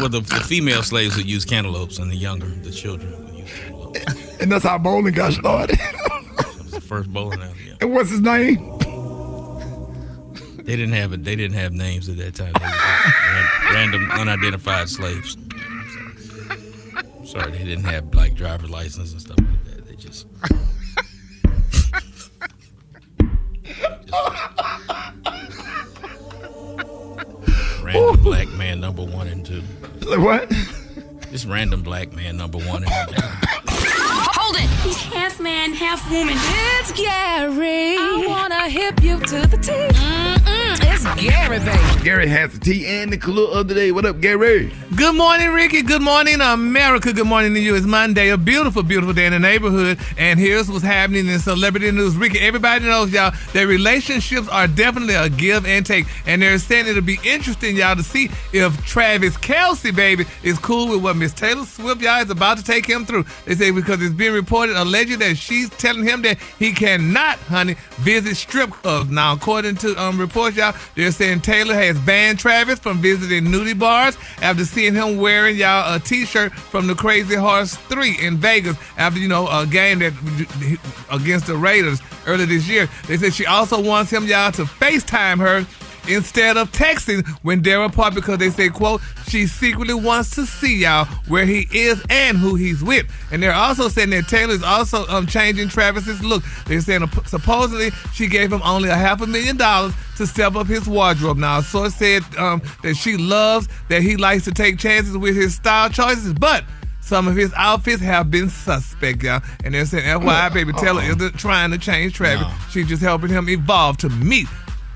Well, the, the female slaves would use cantaloupes, and the younger, the children, would use cantaloupes. And that's how bowling got started. That was the first bowling alley. Yeah. and what's his name? They didn't have it. They didn't have names at that time. They were random, unidentified slaves. Sorry, they didn't have like driver's license and stuff like that. They just. Random black man number one and two. What? Just random black man number one and two. Hold it! He's half man, half woman. It's Gary. I wanna hip you to the teeth. Mm-mm, it's Gary, baby. Gary has the tea and the clue of the day. What up, Gary? Good morning, Rickey. Good morning, America. Good morning to you. It's Monday, a beautiful, beautiful day in the neighborhood. And here's what's happening in celebrity news. Rickey, everybody knows, y'all, that relationships are definitely a give and take. And they're saying it'll be interesting, y'all, to see if Travis Kelce, baby, is cool with what Miss Taylor Swift, y'all, is about to take him through. They say because it's being reported, alleged that she's telling him that he cannot, honey, visit strip clubs. Now, according to um, reports, y'all, they're saying Taylor has banned Travis from visiting nudie bars after seeing him wearing y'all a T-shirt from the Crazy Horse Three in Vegas after you know a game that against the Raiders earlier this year. They said she also wants him y'all to FaceTime her instead of texting when they're apart because they say, quote, she secretly wants to see y'all where he is and who he's with. And they're also saying that Taylor's also um, changing Travis's look. They're saying uh, supposedly she gave him only a half a million dollars to step up his wardrobe. Now, a source said um, that she loves that he likes to take chances with his style choices, but some of his outfits have been suspect, y'all. And they're saying, FYI, baby, Taylor isn't trying to change Travis. She's just helping him evolve to meet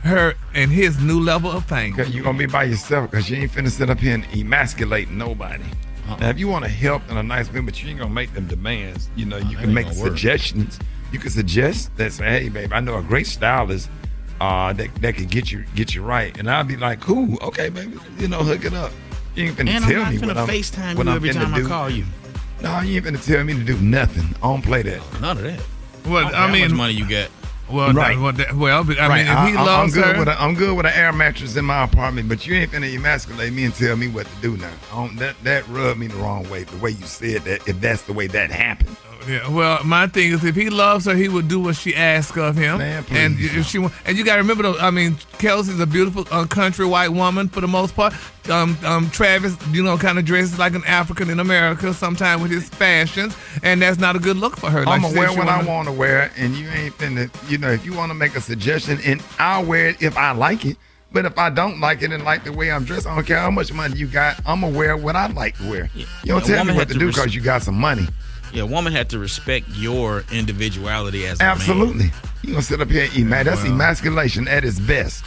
her and his new level of fame. Okay, you're gonna be by yourself because you ain't finna sit up here and emasculate nobody. Now, if you want to help in a nice way, but you ain't gonna make them demands. You know, you can make gonna work. suggestions. You can suggest that say, "Hey, babe, I know a great stylist uh, that that could get you get you right," and I'll be like, "Cool, okay, baby, you know, hook it up." You ain't finna And I'm tell not me finna what I'm, FaceTime what you I'm every finna time I do. call you. No, you ain't finna tell me to do nothing. I don't play that. None of that. What I, don't I mean, how much money you got. Well, Right. well, well, but, I right. mean, if he I, loves am good her, with a, I'm good with an air mattress in my apartment, but you ain't finna emasculate me and tell me what to do now. That that rubbed me the wrong way. The way you said that, if that's the way that happened. Yeah, well, my thing is, if he loves her, he would do what she asks of him. Man, and if she, wa- and you got to remember, though, I mean, Kelsey's a beautiful uh, country white woman for the most part. Um, um, Travis, you know, kind of dresses like an African in America, sometimes with his fashions, and that's not a good look for her. I'm gonna wear what I wanna- want to wear, and you ain't finna. You know, if you want to make a suggestion, and I'll wear it if I like it. But if I don't like it and like the way I'm dressed, I don't care how much money you got. I'm gonna wear what I like to wear. You don't A tell me what had to to do res- because you got some money. Yeah, a woman had to respect your individuality as a man. Absolutely. man. You gonna sit up here and eat, man? That's Well. emasculation at its best.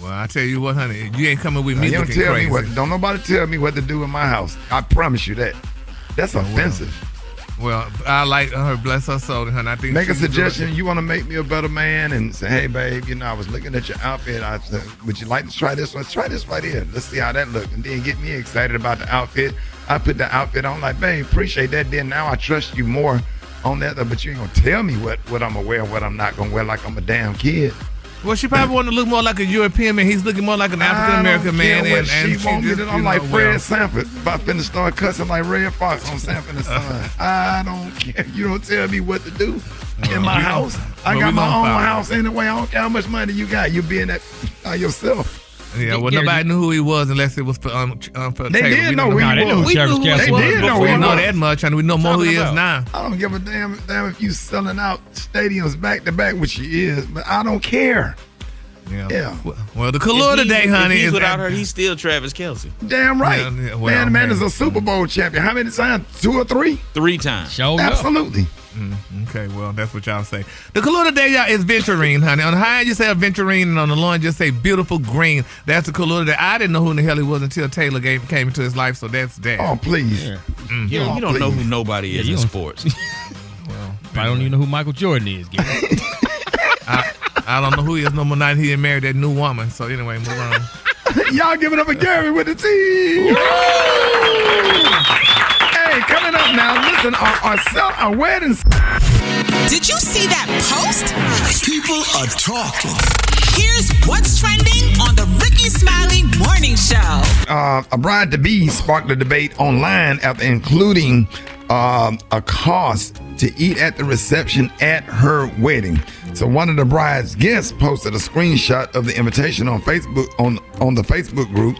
Well, I tell you what, honey, you ain't coming with Now, me you don't tell crazy. me what. Don't nobody tell me what to do in my house. I promise you that. That's offensive. Well, I like her. Bless her soul, honey. I think Make a suggestion. You want to make me a better man and say, hey, babe, you know, I was looking at your outfit. I said, would you like to try this one? Try this right here. Let's see how that looks. And then get me excited about the outfit. I put the outfit on like, babe, appreciate that. Then now I trust you more on that. But you ain't to tell me what, what I'm to wear and what I'm not to wear like I'm a damn kid. Well, she probably want to look more like a European man. He's looking more like an African American I man, and, what and she want me to. I'm like know, Fred well, Sanford, about finna start cussing like Redd Foxx on Sanford and Son. I don't care. You don't tell me what to do in my uh-huh. house. I got my own house anyway. I don't care how much money you got. You being that by yourself. Yeah, well, nobody knew who he was unless it was for, um, ch- um, for They Taylor. did We know who he We knew was. who Travis We knew who was he was. They did know before who we he know was. that much, and we know more who he is Talking now. I don't give a damn, damn if you selling out stadiums back to back, which she is, but I don't care. Yeah. Yeah. Well, the color If he- today, if honey, he's is without her, he's still Travis Kelce. Damn right. Yeah, yeah, well, man, the man is a Super Bowl champion. How many times? Two or three? Three times. Show Absolutely. Mm, okay, well, that's what y'all say. The color today, y'all, is venturine, honey. On the high end, you say venturine, and on the low end, just say beautiful green. That's the color that I didn't know who in the hell he was until Taylor gave, came into his life, so that's that. Oh, please. Mhm. You, you don't know who nobody is you in don't- sports. Probably don't even know who Michael Jordan is. I, I don't know who he is no more now. He didn't marry that new woman. So anyway, move on. Y'all giving up a Gary with the T. hey, coming up now, listen, our, our, cel- our weddings. Did you see that post? People are talking. Here's what's trending on the Rickey Smiley Morning Show. Uh, a bride to be sparked a debate online after including um, a cost to eat at the reception at her wedding. So one of the bride's guests posted a screenshot of the invitation on Facebook on on the Facebook group.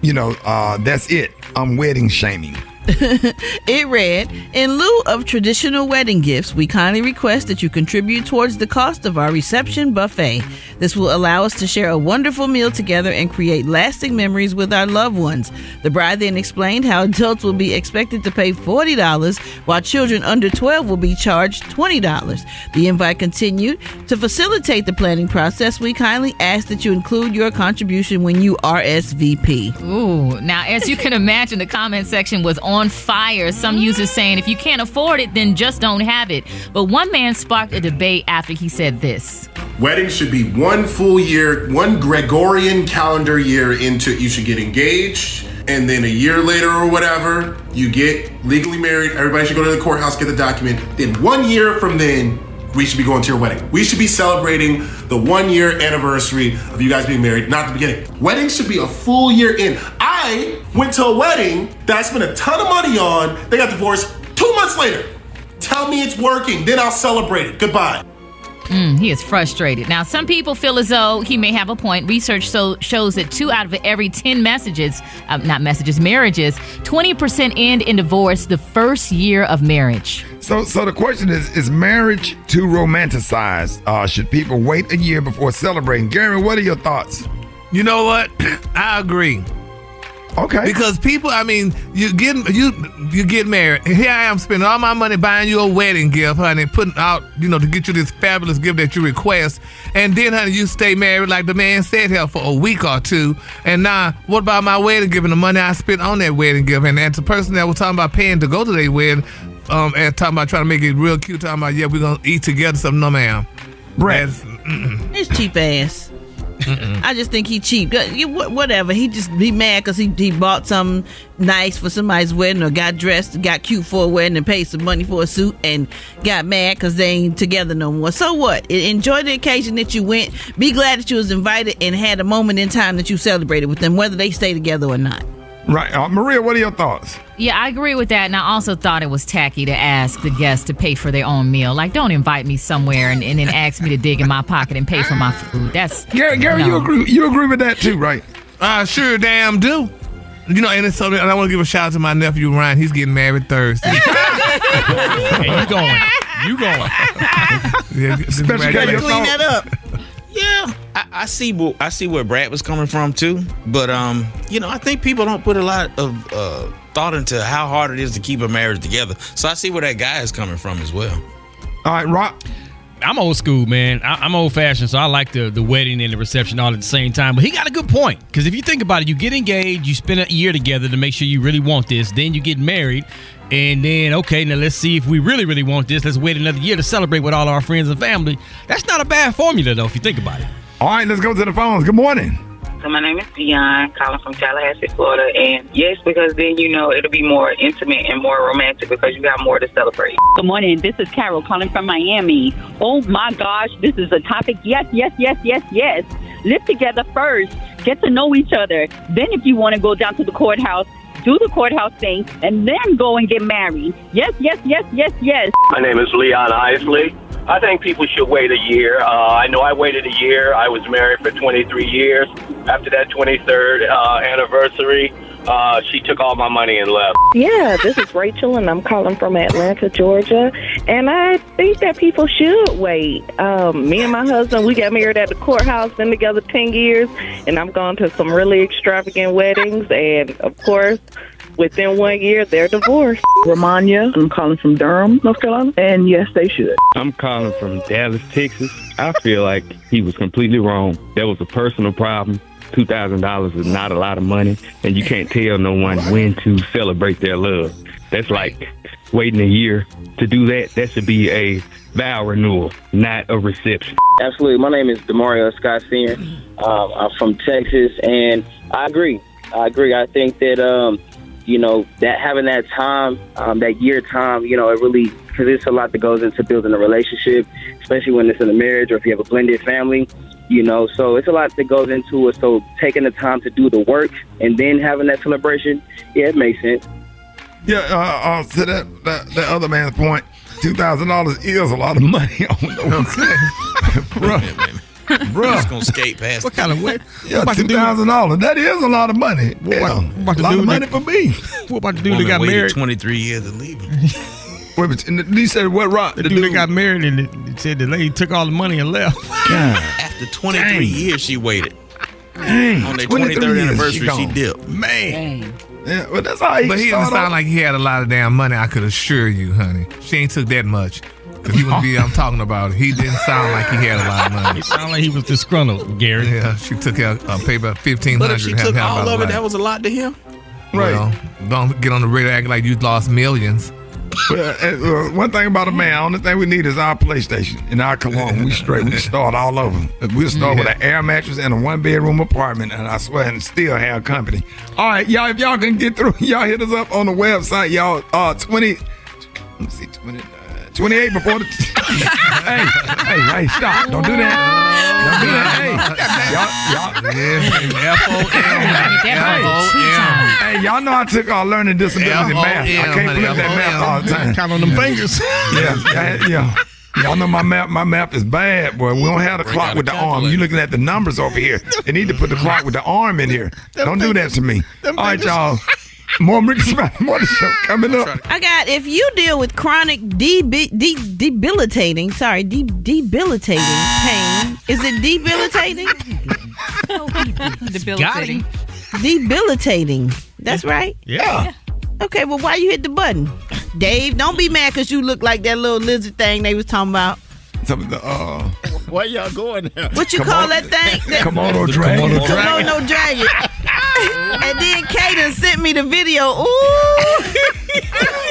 You know, uh, that's it. I'm wedding shaming. it read In lieu of traditional wedding gifts, we kindly request that you contribute towards the cost of our reception buffet. This will allow us to share a wonderful meal together and create lasting memories with our loved ones. The bride then explained how adults will be expected to pay $40, while children under 12 will be charged $20. The invite continued To facilitate the planning process, we kindly ask that you include your contribution when you RSVP. Ooh, now as you can imagine, the comment section was on fire. Some users saying, if you can't afford it, then just don't have it. But one man sparked a debate after he said this. Weddings should be one full year, one Gregorian calendar year into you should get engaged, and then a year later or whatever, you get legally married. Everybody should go to the courthouse, get the document. Then one year from then, we should be going to your wedding. We should be celebrating the one year anniversary of you guys being married, not the beginning. Weddings should be a full year in. I went to a wedding that I spent a ton of money on. They got divorced two months later. Tell me it's working, then I'll celebrate it. Goodbye. Mm, he is frustrated. Now, some people feel as though he may have a point. Research so shows that two out of every 10 messages, uh, not messages, marriages, 20% end in divorce the first year of marriage. So, so the question is: Is marriage too romanticized? Uh, should people wait a year before celebrating? Gary, what are your thoughts? You know what? I agree. Okay. Because people, I mean, you get you you get married. Here I am spending all my money buying you a wedding gift, honey, putting out, you know, to get you this fabulous gift that you request, and then, honey, you stay married like the man said here for a week or two, and now what about my wedding gift and the money I spent on that wedding gift? And as the person that was talking about paying to go to their wedding, um, and talking about trying to make it real cute, talking about yeah, we're gonna eat together, something, no, ma'am. Brett. It's cheap ass. I just think he cheap. You- wh- Whatever. He just be mad because he, he bought something nice for somebody's wedding or got dressed, got cute for a wedding and paid some money for a suit and got mad because they ain't together no more. So what? Enjoy the occasion that you went. Be glad that you was invited and had a moment in time that you celebrated with them, whether they stay together or not. Right. Uh, Maria, what are your thoughts? Yeah, I agree with that. And I also thought it was tacky to ask the guests to pay for their own meal. Like, don't invite me somewhere and, and then ask me to dig in my pocket and pay for my food. That's Gary, Gary, no. you agree you agree with that too, right? I sure damn do. You know, and it's something, and I want to give a shout out to my nephew Ryan. He's getting married Thursday. and you going? You going? Yeah, Special K, your Clean that up. Yeah, I, I see. wh- I see where Brad was coming from too. But um, you know, I think people don't put a lot of uh, thought into how hard it is to keep a marriage together. So I see where that guy is coming from as well. All right, Rock. I'm old school, man. I, I'm old fashioned, so I like the the wedding and the reception all at the same time. But he got a good point because if you think about it, you get engaged, you spend a year together to make sure you really want this, then you get married, and then okay, now let's see if we really really want this. Let's wait another year to celebrate with all our friends and family. That's not a bad formula though, if you think about it. All right, let's go to the phones. Good morning. So my name is Dion, calling from Tallahassee, Florida, and yes, because then you know it'll be more intimate and more romantic because you got more to celebrate. Good morning. This is Carol calling from Miami. Oh my gosh, this is a topic. Yes, yes, yes, yes, yes. Live together first. Get to know each other. Then, if you want to go down to the courthouse, do the courthouse thing, and then go and get married. Yes, yes, yes, yes, yes. My name is Leon Isley. I think people should wait a year. Uh, I know I waited a year. I was married for 23 years. After that 23rd uh, anniversary, uh, she took all my money and left. Yeah, this is Rachel, and I'm calling from Atlanta, Georgia. And I think that people should wait. Um, me and my husband, we got married at the courthouse, been together 10 years, and I've gone to some really extravagant weddings. And of course, within one year, they're divorced. Romania. I'm calling from Durham, North Carolina. And yes, they should. I'm calling from Dallas, Texas. I feel like he was completely wrong. That was a personal problem. Two thousand dollars is not a lot of money, and you can't tell no one when to celebrate their love. That's like waiting a year to do that. That should be a vow renewal, not a reception. Absolutely. My name is Demario Scott Senior. Um, I'm from Texas, and I agree. I agree. I think that um, you know that having that time, um, that year time, you know, it really because it's a lot that goes into building a relationship, especially when it's in a marriage or if you have a blended family. You know, so it's a lot that goes into it. So taking the time to do the work and then having that celebration, yeah, it makes sense. Yeah, uh, uh, to that, that that other man's point, two thousand dollars is a lot of money on the bro. Bro, Just gonna skate past. What kind of way? Yeah, two thousand dollars. That is a lot of money. Yeah, about a lot of money that- for me. What about the dude Woman that got married? 23 years to leave him. Wait, a minute, and you said what? Rock? The, dude, that got married and it, it said the lady took all the money and left. After 23 Dang. years, she waited. Dang, On their 23rd anniversary, she, gone. dipped. Man. Yeah, but that's how he But he didn't sound off. like he had a lot of damn money. I could assure you, honey. She ain't took that much. Cause he would be. I'm talking about. He didn't sound like he had a lot of money. It sounded like he was disgruntled, Gary. Yeah, she took out uh, pay about fifteen But if she took all of it, that was a lot to him. Right. Well, don't get on the radio acting like you lost millions. Well, uh, uh, one thing about a man, only thing we need is our PlayStation and our cologne. We straight. We start all over. We'll start with an air mattress and a one bedroom apartment, and I swear, and still have company. All right, y'all. If y'all can get through, y'all hit us up on the website, y'all. Uh, twenty. Let me see, 20, uh, 28 before the. hey, hey, hey! Stop! Don't do that. Don't do that. Hey, y'all, y'all. Hey, hey, y'all know I took our learning disability math. I can't honey, flip that math all the time. Count on them fingers. Yeah, yeah, yeah. Y'all know my map. My map is bad, boy. We don't have the clock with the arm. You looking at the numbers over here? They need to put the clock with the arm in here. Don't do that to me. All right, y'all. More Rickey Smiley Morning Show coming up. I got if you deal with chronic debi- de- debilitating, sorry, de- debilitating pain. Is it debilitating? Debilitating. Debilitating. That's right. Yeah. Okay, well, why you hit the button, Dave? Don't be mad because you look like that little lizard thing they was talking about. Some of the uh, Where y'all going now? What you call that thing? That, Komodo dragon. Komodo dragon. and then Kaden sent me the video. Ooh.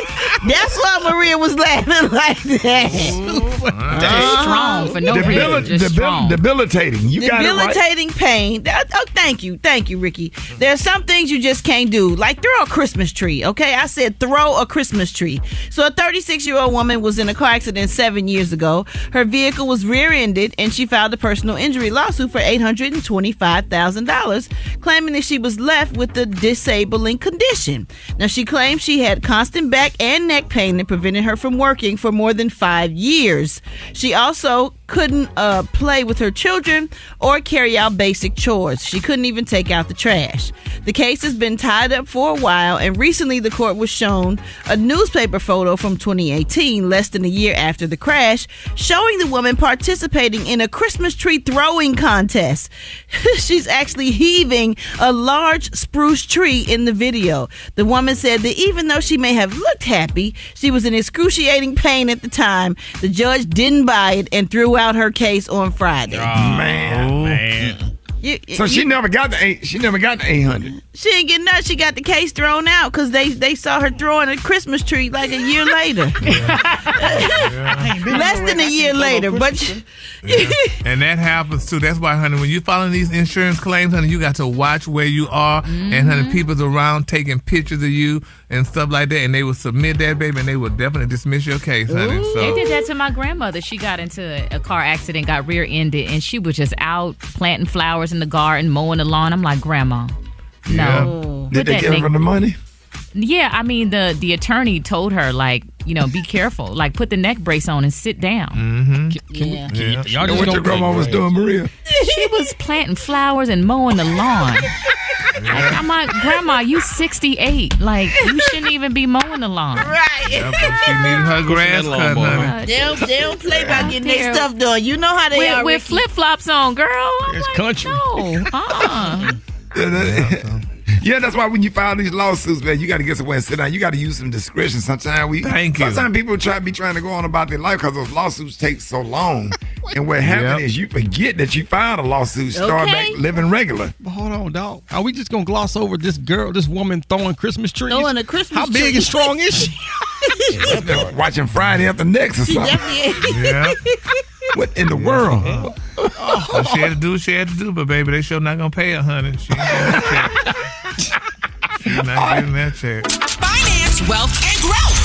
That's why Maria was laughing like that. Mm-hmm. Just uh-huh. strong for no Debil- reason. Just debil- strong. Debilitating. You got it right. Debilitating pain. That- oh, oh, thank you. Thank you, Rickey. There are some things you just can't do, like throw a Christmas tree, okay? I said throw a Christmas tree. So, a 36 year old woman was in a car accident seven years ago. Her vehicle was rear ended, and she filed a personal injury lawsuit for $825,000, claiming that she was left with a disabling condition. Now, she claimed she had constant back and neck pain that prevented her from working for more than five years. She also couldn't uh, play with her children or carry out basic chores. She couldn't even take out the trash. The case has been tied up for a while, and recently the court was shown a newspaper photo from 2018, less than a year after the crash, showing the woman participating in a Christmas tree throwing contest. She's actually heaving a large spruce tree in the video. The woman said that even though she may have looked happy, she was in excruciating pain at the time. The judge didn't buy it and threw out her case on Friday. man, man. You- So she never got the eight. She never got the eight hundred. She didn't get nothing. She got the case thrown out because they, they saw her throwing a Christmas tree like a year later. Less than a year later, but she- and that happens too. That's why, honey, when you filing these insurance claims, honey, you got to watch where you are. And Mm-hmm. honey, people's around taking pictures of you and stuff like that, and they will submit that, baby, and they will definitely dismiss your case, honey. They So did that to my grandmother. She got into a car accident, got rear ended, and she was just out planting flowers in the garden, mowing the lawn. I'm like, Grandma, no. Did Put they that give her nigga- the money? Yeah, I mean the the attorney told her like, you know, be careful, like put the neck brace on and sit down. Mm-hmm. yeah. Y'all Know what your grandma was doing, Maria? She was planting flowers and mowing the lawn. Like, I'm like, Grandma, you 68. Like, you shouldn't even be mowing the lawn. right. Yep, she needed her grass cut, honey. They don't, they don't play by getting their stuff done. You know how they With, are. with flip flops on, girl. I'm It's like, country. No, uh-uh. Yeah, that- yeah, that's why when you file these lawsuits, man, you got to get somewhere and sit down. You got to use some discretion. Sometimes we, Thank you. Sometimes people try be trying to go on about their life because those lawsuits take so long. and what happens Yep. is you forget that you filed a lawsuit, start Okay. back living regular. But hold on, dog. Are we just gonna gloss over this girl, this woman throwing Christmas trees? Throwing a Christmas How big tree. and strong is she? Watching Friday after next or She something. definitely Yeah. What in the world? So oh. she had to do what she had to do, but baby, they sure not gonna pay her, honey. She ain't getting that check. She not getting that check. Finance, wealth, and growth.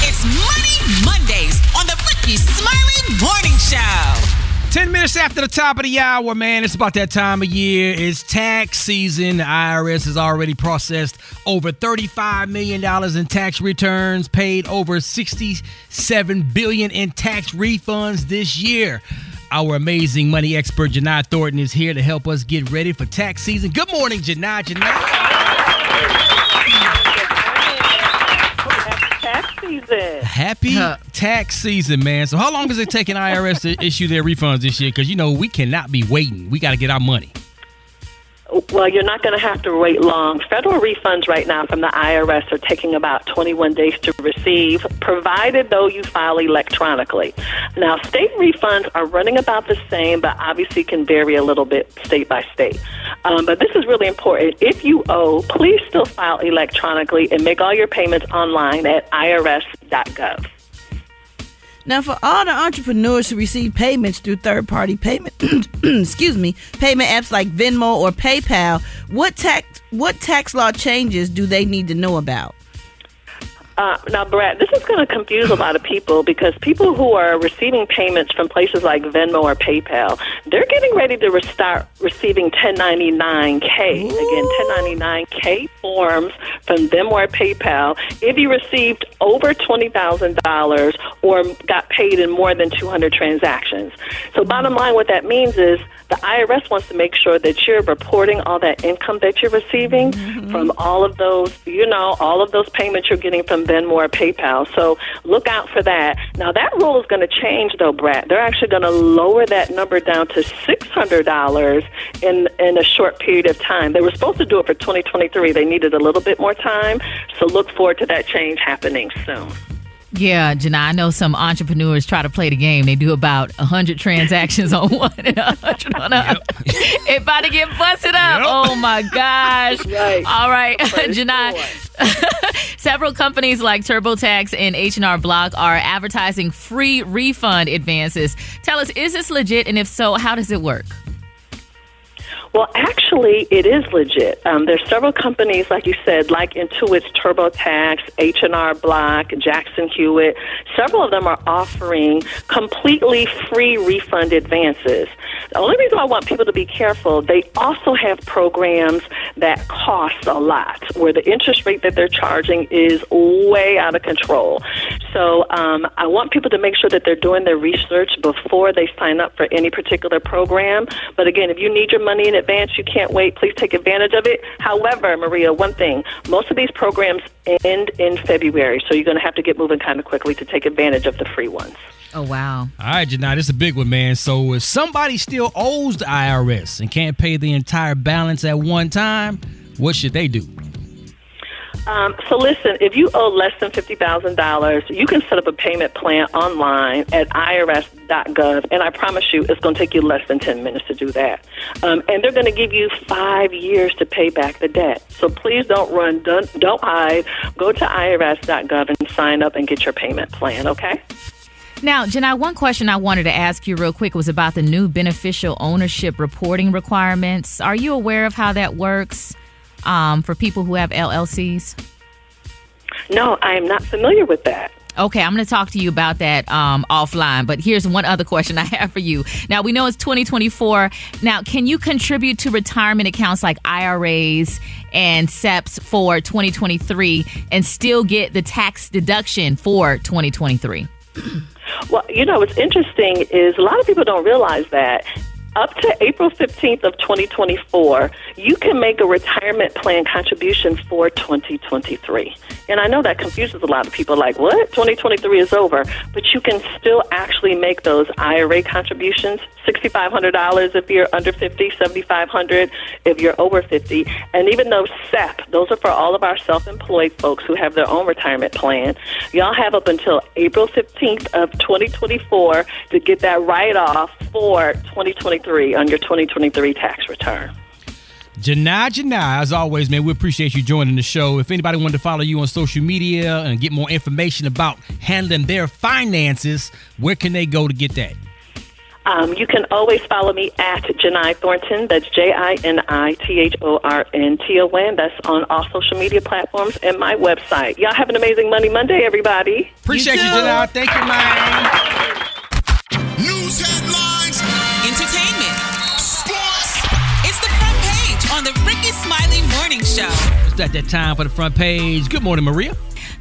It's Money Mondays on the Rickey Smiley Morning Show. 10 minutes after the top of the hour, man. It's about that time of year. It's tax season. The IRS has already processed over $35 million in tax returns, paid over 67 billion in tax refunds this year. Our amazing money expert, Jini Thornton, is here to help us get ready for tax season. Good morning, Jini. Jini. Season. Happy tax season, man. So, how long is it taking IRS to issue their refunds this year? Because, you know, we cannot be waiting. We got to get our money. Well, you're not going to have to wait long. Federal refunds right now from the IRS are taking about 21 days to receive, provided though you file electronically. Now, state refunds are running about the same, but obviously can vary a little bit state by state. Um, but this is really important. If you owe, please still file electronically and make all your payments online at irs.gov. Now, for all the entrepreneurs who receive payments through third-party payment, excuse me, payment apps like Venmo or PayPal, what tax what tax law changes do they need to know about? Uh, now, Brat, this is going to confuse a lot of people because people who are receiving payments from places like Venmo or PayPal, they're getting ready to re- start receiving 1099K. Again, 1099K forms from them or PayPal if you received over $20,000 or got paid in more than 200 transactions. So, bottom line, what that means is the IRS wants to make sure that you're reporting all that income that you're receiving from all of those, you know, all of those payments you're getting from Venmo or PayPal. So look out for that. Now that rule is going to change, though, Brat. They're actually going to lower that number down to six hundred dollars in in a short period of time. They were supposed to do it for 2023. They needed a little bit more time. So look forward to that change happening soon. Yeah, Jini, I know some entrepreneurs try to play the game. They do about 100 transactions on one and 100 on another. It about to get busted up. Oh, my gosh. Right. All right, Jini, Several companies like TurboTax and H&R Block are advertising free refund advances. Tell us, is this legit? And if so, how does it work? Well, actually, it is legit. Um, there's several companies, like you said, like Intuit's TurboTax, H&R Block, Jackson Hewitt. Several of them are offering completely free refund advances. The only reason I want people to be careful, they also have programs that cost a lot, where the interest rate that they're charging is way out of control. So um, I want people to make sure that they're doing their research before they sign up for any particular program. But again, if you need your money in advance, you can't wait. Please take advantage of it. However, Maria, one thing: most of these programs end in February, so you're going to have to get moving kind of quickly to take advantage of the free ones. Oh wow! All right, Jini, this is a big one, man. So if somebody still owes the IRS and can't pay the entire balance at one time, what should they do? Um, so listen, if you owe less than fifty thousand dollars, you can set up a payment plan online at irs.gov, and I promise you, it's going to take you less than ten minutes to do that. Um, and they're going to give you five years to pay back the debt. So please don't run, don't, don't hide. Go to irs.gov and sign up and get your payment plan. Okay. Now, Jini, one question I wanted to ask you real quick was about the new beneficial ownership reporting requirements. Are you aware of how that works um, for people who have LLCs? No, I am not familiar with that. Okay, I'm going to talk to you about that um, offline. But here's one other question I have for you. Now, we know it's 2024. Now, can you contribute to retirement accounts like IRAs and SEPs for 2023 and still get the tax deduction for 2023? Well, you know, what's interesting is a lot of people don't realize that up to April 15th of 2024, you can make a retirement plan contribution for 2023. And I know that confuses a lot of people like, what? 2023 is over. But you can still actually make those IRA contributions, $6,500 if you're under 50, 7500 if you're over 50. And even those SEP, those are for all of our self-employed folks who have their own retirement plan. Y'all have up until April 15th of 2024 to get that write-off for 2023 on your 2023 tax return. Jini, Jini, as always, man, we appreciate you joining the show. If anybody wanted to follow you on social media and get more information about handling their finances, where can they go to get that? Um, you can always follow me at Jini Thornton. That's J I N I T H O R N T O N. That's on all social media platforms and my website. Y'all have an amazing Money Monday, everybody. Appreciate you, you Jini. Thank you, man. At that time for the front page. Good morning, Maria.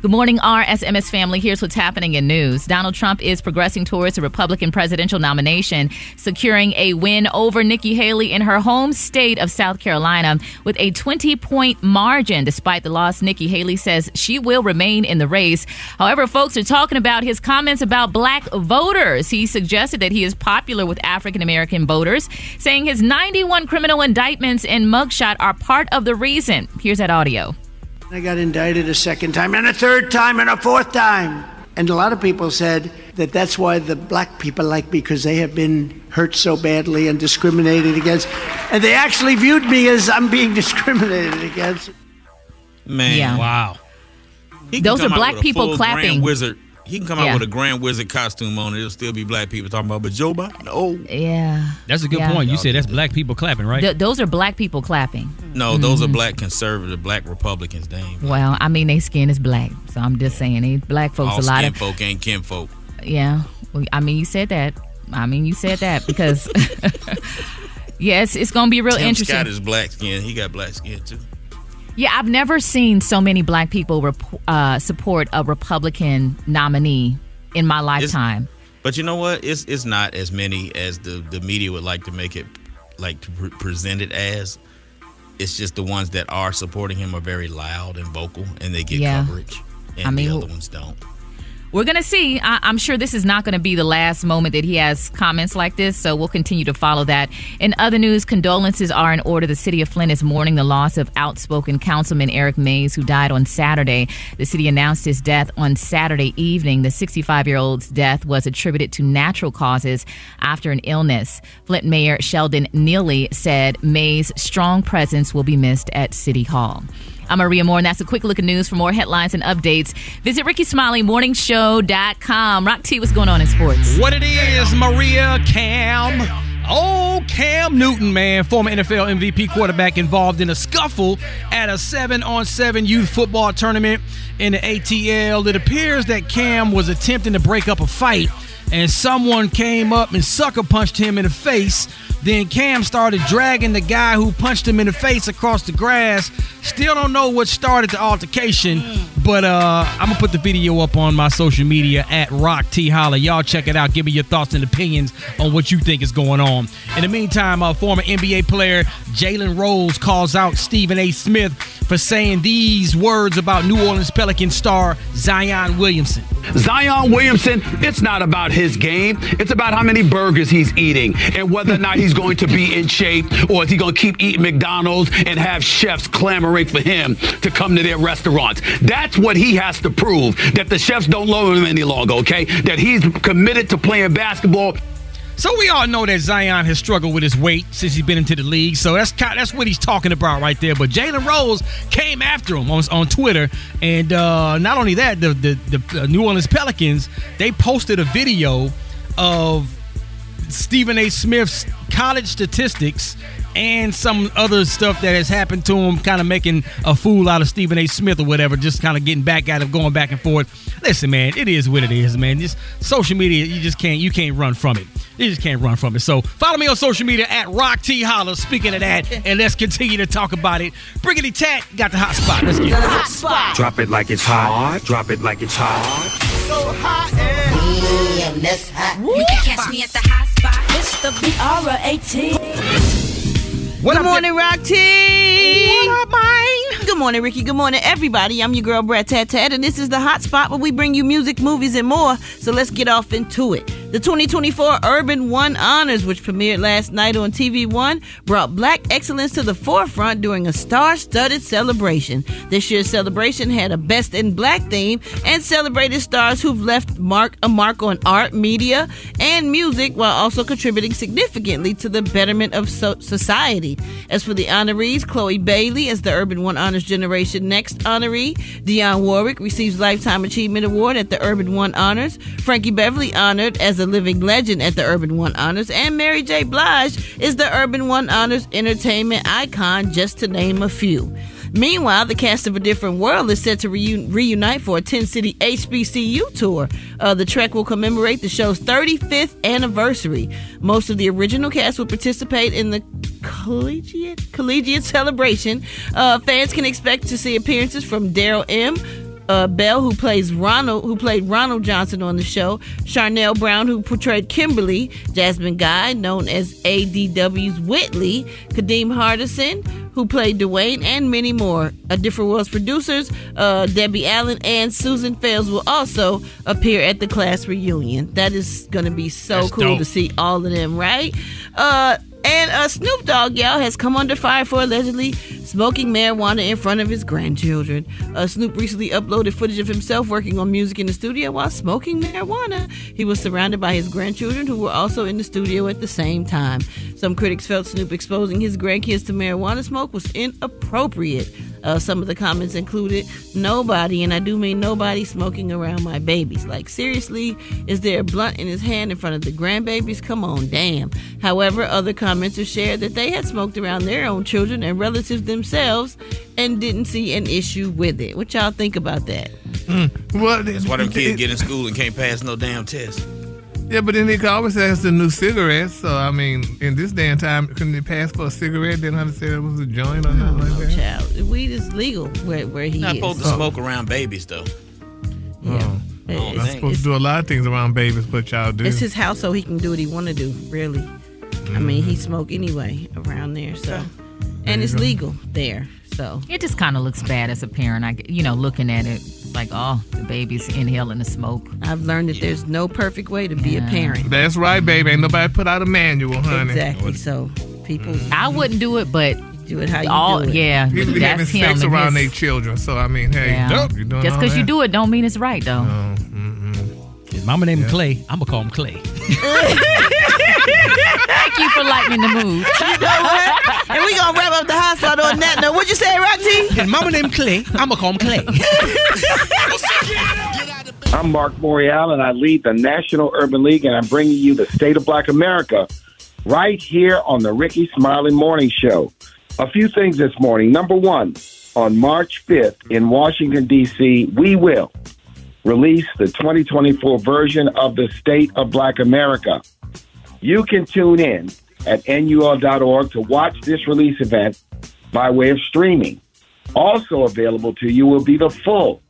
Good morning, RSMS family. Here's what's happening in news. Donald Trump is progressing towards a Republican presidential nomination, securing a win over Nikki Haley in her home state of South Carolina with a 20 point margin. Despite the loss, Nikki Haley says she will remain in the race. However, folks are talking about his comments about black voters. He suggested that he is popular with African American voters, saying his 91 criminal indictments and mugshot are part of the reason. Here's that audio. I got indicted a second time, and a third time, and a fourth time. And a lot of people said that that's why the black people like me, because they have been hurt so badly and discriminated against. And they actually viewed me as I'm being discriminated against. Man, Yeah. wow. He Those are black people clapping. Grand Wizard. He can come out with a Grand Wizard costume on. It'll still be black people talking about, but Joe Biden, oh Yeah. That's a good Yeah. point. You said that's black people clapping, right? Th- those are black people clapping. no, those Mm-hmm. are black conservative, black Republicans. Dang, Well, I mean, their skin is black, so I'm just saying, they black folks all a lot skin of folk ain't kin folk. yeah. Well, I mean, you said that. I mean, you said that because yes, it's gonna be real Tim interesting. Scott is black skin. He got black skin too. Yeah, I've never seen so many black people rep- uh, support a Republican nominee in my lifetime. But you know what? It's it's not as many as the the media would like to make it like to pre- present it as. It's just the ones that are supporting him are very loud and vocal, and they get Yeah. coverage, and I mean, the other ones don't. We're going to see. I- I'm sure this is not going to be the last moment that he has comments like this, so we'll continue to follow that. In other news, condolences are in order. The city of Flint is mourning the loss of outspoken councilman Eric Mays, who died on Saturday. The city announced his death on Saturday evening. The 65 year old's death was attributed to natural causes after an illness. Flint Mayor Sheldon Neely said Mays' strong presence will be missed at City Hall. I'm Maria More, and that's a quick look at news. For more headlines and updates, visit RickeySmileyMorningShow.com. Rock T, what's going on in sports? What it is, Maria Cam. Oh, Cam Newton, man, former NFL MVP quarterback involved in a scuffle at a seven on seven youth football tournament in the ATL. It appears that Cam was attempting to break up a fight and someone came up and sucker punched him in the face. Then Cam started dragging the guy who punched him in the face across the grass. Still don't know what started the altercation, but uh, I'm gonna put the video up on my social media at Rock T Holla. Y'all check it out. Give me your thoughts and opinions on what you think is going on. In the meantime, uh, former NBA player Jalen Rose calls out Stephen A. Smith for saying these words about New Orleans Pelicans star Zion Williamson. Zion Williamson, it's not about his game. It's about how many burgers he's eating and whether or not he's going to be in shape or is he going to keep eating McDonald's and have chefs clamoring for him to come to their restaurants. That's what he has to prove that the chefs don't love him any longer, okay? That he's committed to playing basketball. So we all know that Zion has struggled with his weight since he's been into the league. So that's that's what he's talking about right there. But Jalen Rose came after him on, on Twitter, and uh, not only that, the, the the uh, New Orleans Pelicans they posted a video of Stephen A. Smith's college statistics and some other stuff that has happened to him, kind of making a fool out of Stephen A. Smith or whatever, just kind of getting back at him, going back and forth. Listen, man, it is what it is, man. Just social media, you just can't you can't run from it. You just can't run from it. So follow me on social media at Rock T Holla. Speaking of that, and let's continue to talk about it. Briggity Tat got the hot spot. Let's get it. Hot spot. Drop it like it's hot. Drop it like it's hot. So hot and that's hot. You can catch me at the hot spot. It's the B-R-A-T. Good morning, Rock T. What up, mine? Good morning, Rickey. Good morning, everybody. I'm your girl, Brat Tat Tat, and this is the Hot Spot where we bring you music, movies, and more. So let's get off into it. The 2024 Urban One Honors, which premiered last night on TV One, brought black excellence to the forefront during a star-studded celebration. This year's celebration had a Best in Black theme and celebrated stars who've left mark a mark on art, media, and music, while also contributing significantly to the betterment of so- society. As for the honorees, Chloe Bailey as the Urban One Honors Generation Next honoree, Dionne Warwick receives Lifetime Achievement Award at the Urban One Honors, Frankie Beverly honored as a living legend at the Urban One Honors, and Mary J. Blige is the Urban One Honors entertainment icon, just to name a few. Meanwhile, the cast of A Different World is set to reun- reunite for a 10 city HBCU tour. Uh, the trek will commemorate the show's 35th anniversary. Most of the original cast will participate in the collegiate collegiate celebration. Uh, fans can expect to see appearances from Daryl M. Uh, Bell, who plays Ronald, who played Ronald Johnson on the show, Charnele Brown, who portrayed Kimberly, Jasmine Guy, known as ADW's Whitley, Kadeem Hardison, who played Dwayne, and many more. A Different World's producers, uh, Debbie Allen and Susan Fales, will also appear at the class reunion. That is going to be so That's cool dope. to see all of them, right? Uh, and uh, Snoop Dogg, y'all, has come under fire for allegedly smoking marijuana in front of his grandchildren. Uh, Snoop recently uploaded footage of himself working on music in the studio while smoking marijuana. He was surrounded by his grandchildren who were also in the studio at the same time. Some critics felt Snoop exposing his grandkids to marijuana smoke was inappropriate. Uh, some of the comments included nobody, and I do mean nobody, smoking around my babies. Like, seriously, is there a blunt in his hand in front of the grandbabies? Come on, damn. However, other commenters shared that they had smoked around their own children and relatives themselves and didn't see an issue with it. What y'all think about that? Well, That's why them kids get in school and can't pass no damn test. Yeah, but then they can always ask the new cigarettes. So I mean, in this day and time, couldn't they pass for a cigarette? They didn't have to say it was a joint or nothing like oh, that. Child, weed is legal where, where he Not is. supposed to oh. smoke around babies though. Oh. It- Not supposed to do a lot of things around babies, but y'all do. It's his house, so he can do what he want to do. Really, I mean, he mm-hmm. smoke anyway around there, so and it's go. legal there. So It just kind of looks bad as a parent. I, get- you know, looking at it like, oh, the baby's inhaling the smoke. I've learned that there's no perfect way to be a parent. That's right, baby. Ain't nobody put out a manual, honey. Exactly. So people, mm. I wouldn't do it, but do it how you all, do it. Yeah, People be having that's him. sex around his- their children. So I mean, hey, Yeah. dope. You doing Just all because you do it don't mean it's right, though. His mama named him Clay. I'm gonna call him Clay. Thank you for lightening the mood. You know what? And we gonna wrap up the hot spot on that note. What'd you say, Roxy? His mama named Clay. I'ma call him Clay. I'm Mark Morial, and I lead the National Urban League, and I'm bringing you the State of Black America right here on the Rickey Smiley Morning Show. A few things this morning. Number one, on March 5th in Washington, D.C., we will release the 2024 version of the State of Black America. You can tune in at nul.org to watch this release event by way of streaming. Also available to you will be the full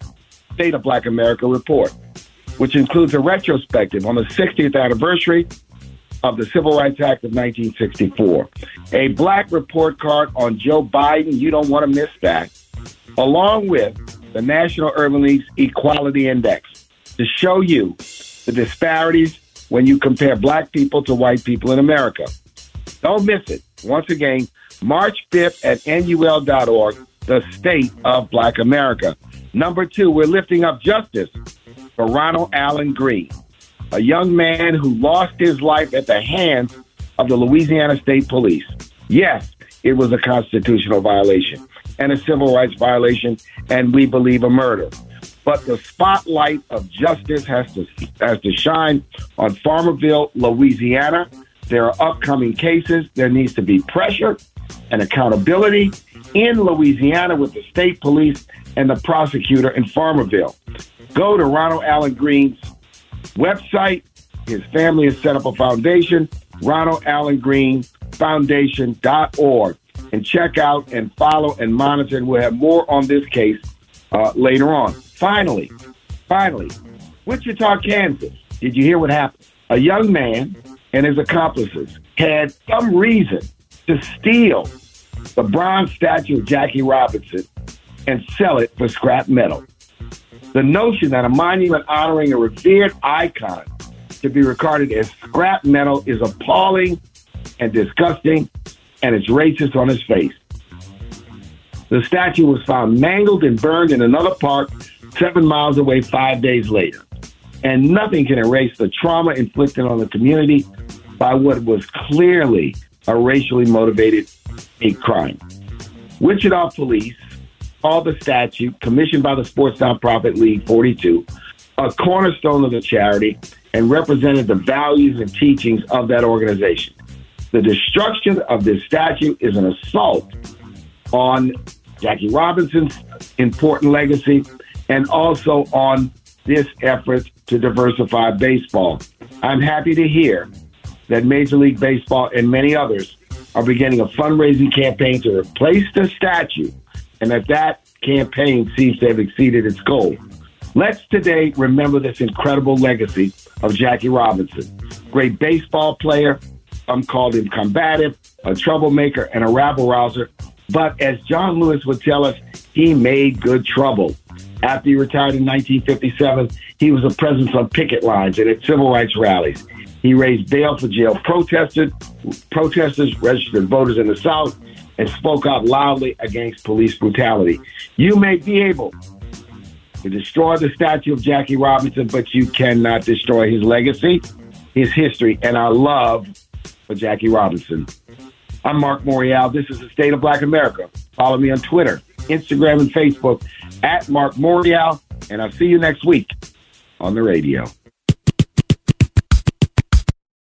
State of Black America report, which includes a retrospective on the 60th anniversary of the Civil Rights Act of 1964. A black report card on Joe Biden, you don't want to miss that, along with the National Urban League's Equality Index to show you the disparities when you compare black people to white people in America. Don't miss it. Once again, March 5th at NUL.org, the state of black America. Number two, we're lifting up justice for Ronald Allen Greene, a young man who lost his life at the hands of the Louisiana State Police. Yes, it was a constitutional violation and a civil rights violation, and we believe a murder. But the spotlight of justice has to has to shine on Farmerville, Louisiana. There are upcoming cases. There needs to be pressure and accountability in Louisiana with the state police and the prosecutor in Farmerville. Go to Ronald Allen Greene's website. His family has set up a foundation, Ronald Allen Greene Foundation.org, and check out and follow and monitor. And we'll have more on this case uh, later on. Finally, finally, Wichita, Kansas. Did you hear what happened? A young man and his accomplices had some reason to steal the bronze statue of Jackie Robinson and sell it for scrap metal. The notion that a monument honoring a revered icon to be regarded as scrap metal is appalling and disgusting, and it's racist on its face. The statue was found mangled and burned in another park seven miles away five days later. And nothing can erase the trauma inflicted on the community by what was clearly a racially motivated hate crime. Wichita police called the statue, commissioned by the sports nonprofit League 42, a cornerstone of the charity and represented the values and teachings of that organization. The destruction of this statue is an assault on Jackie Robinson's important legacy and also on this effort to diversify baseball. I'm happy to hear that Major League Baseball and many others are beginning a fundraising campaign to replace the statue, and that that campaign seems to have exceeded its goal. Let's today remember this incredible legacy of Jackie Robinson. Great baseball player. Some called him combative, a troublemaker, and a rabble rouser. But as John Lewis would tell us, he made good trouble. After he retired in 1957, he was a presence on picket lines and at civil rights rallies. He raised bail for jail protesters, protesters, registered voters in the South, and spoke out loudly against police brutality. You may be able to destroy the statue of Jackie Robinson, but you cannot destroy his legacy, his history, and our love for Jackie Robinson. I'm Mark Morial. This is the State of Black America. Follow me on Twitter, Instagram, and Facebook at Mark Morial, and I'll see you next week on the radio.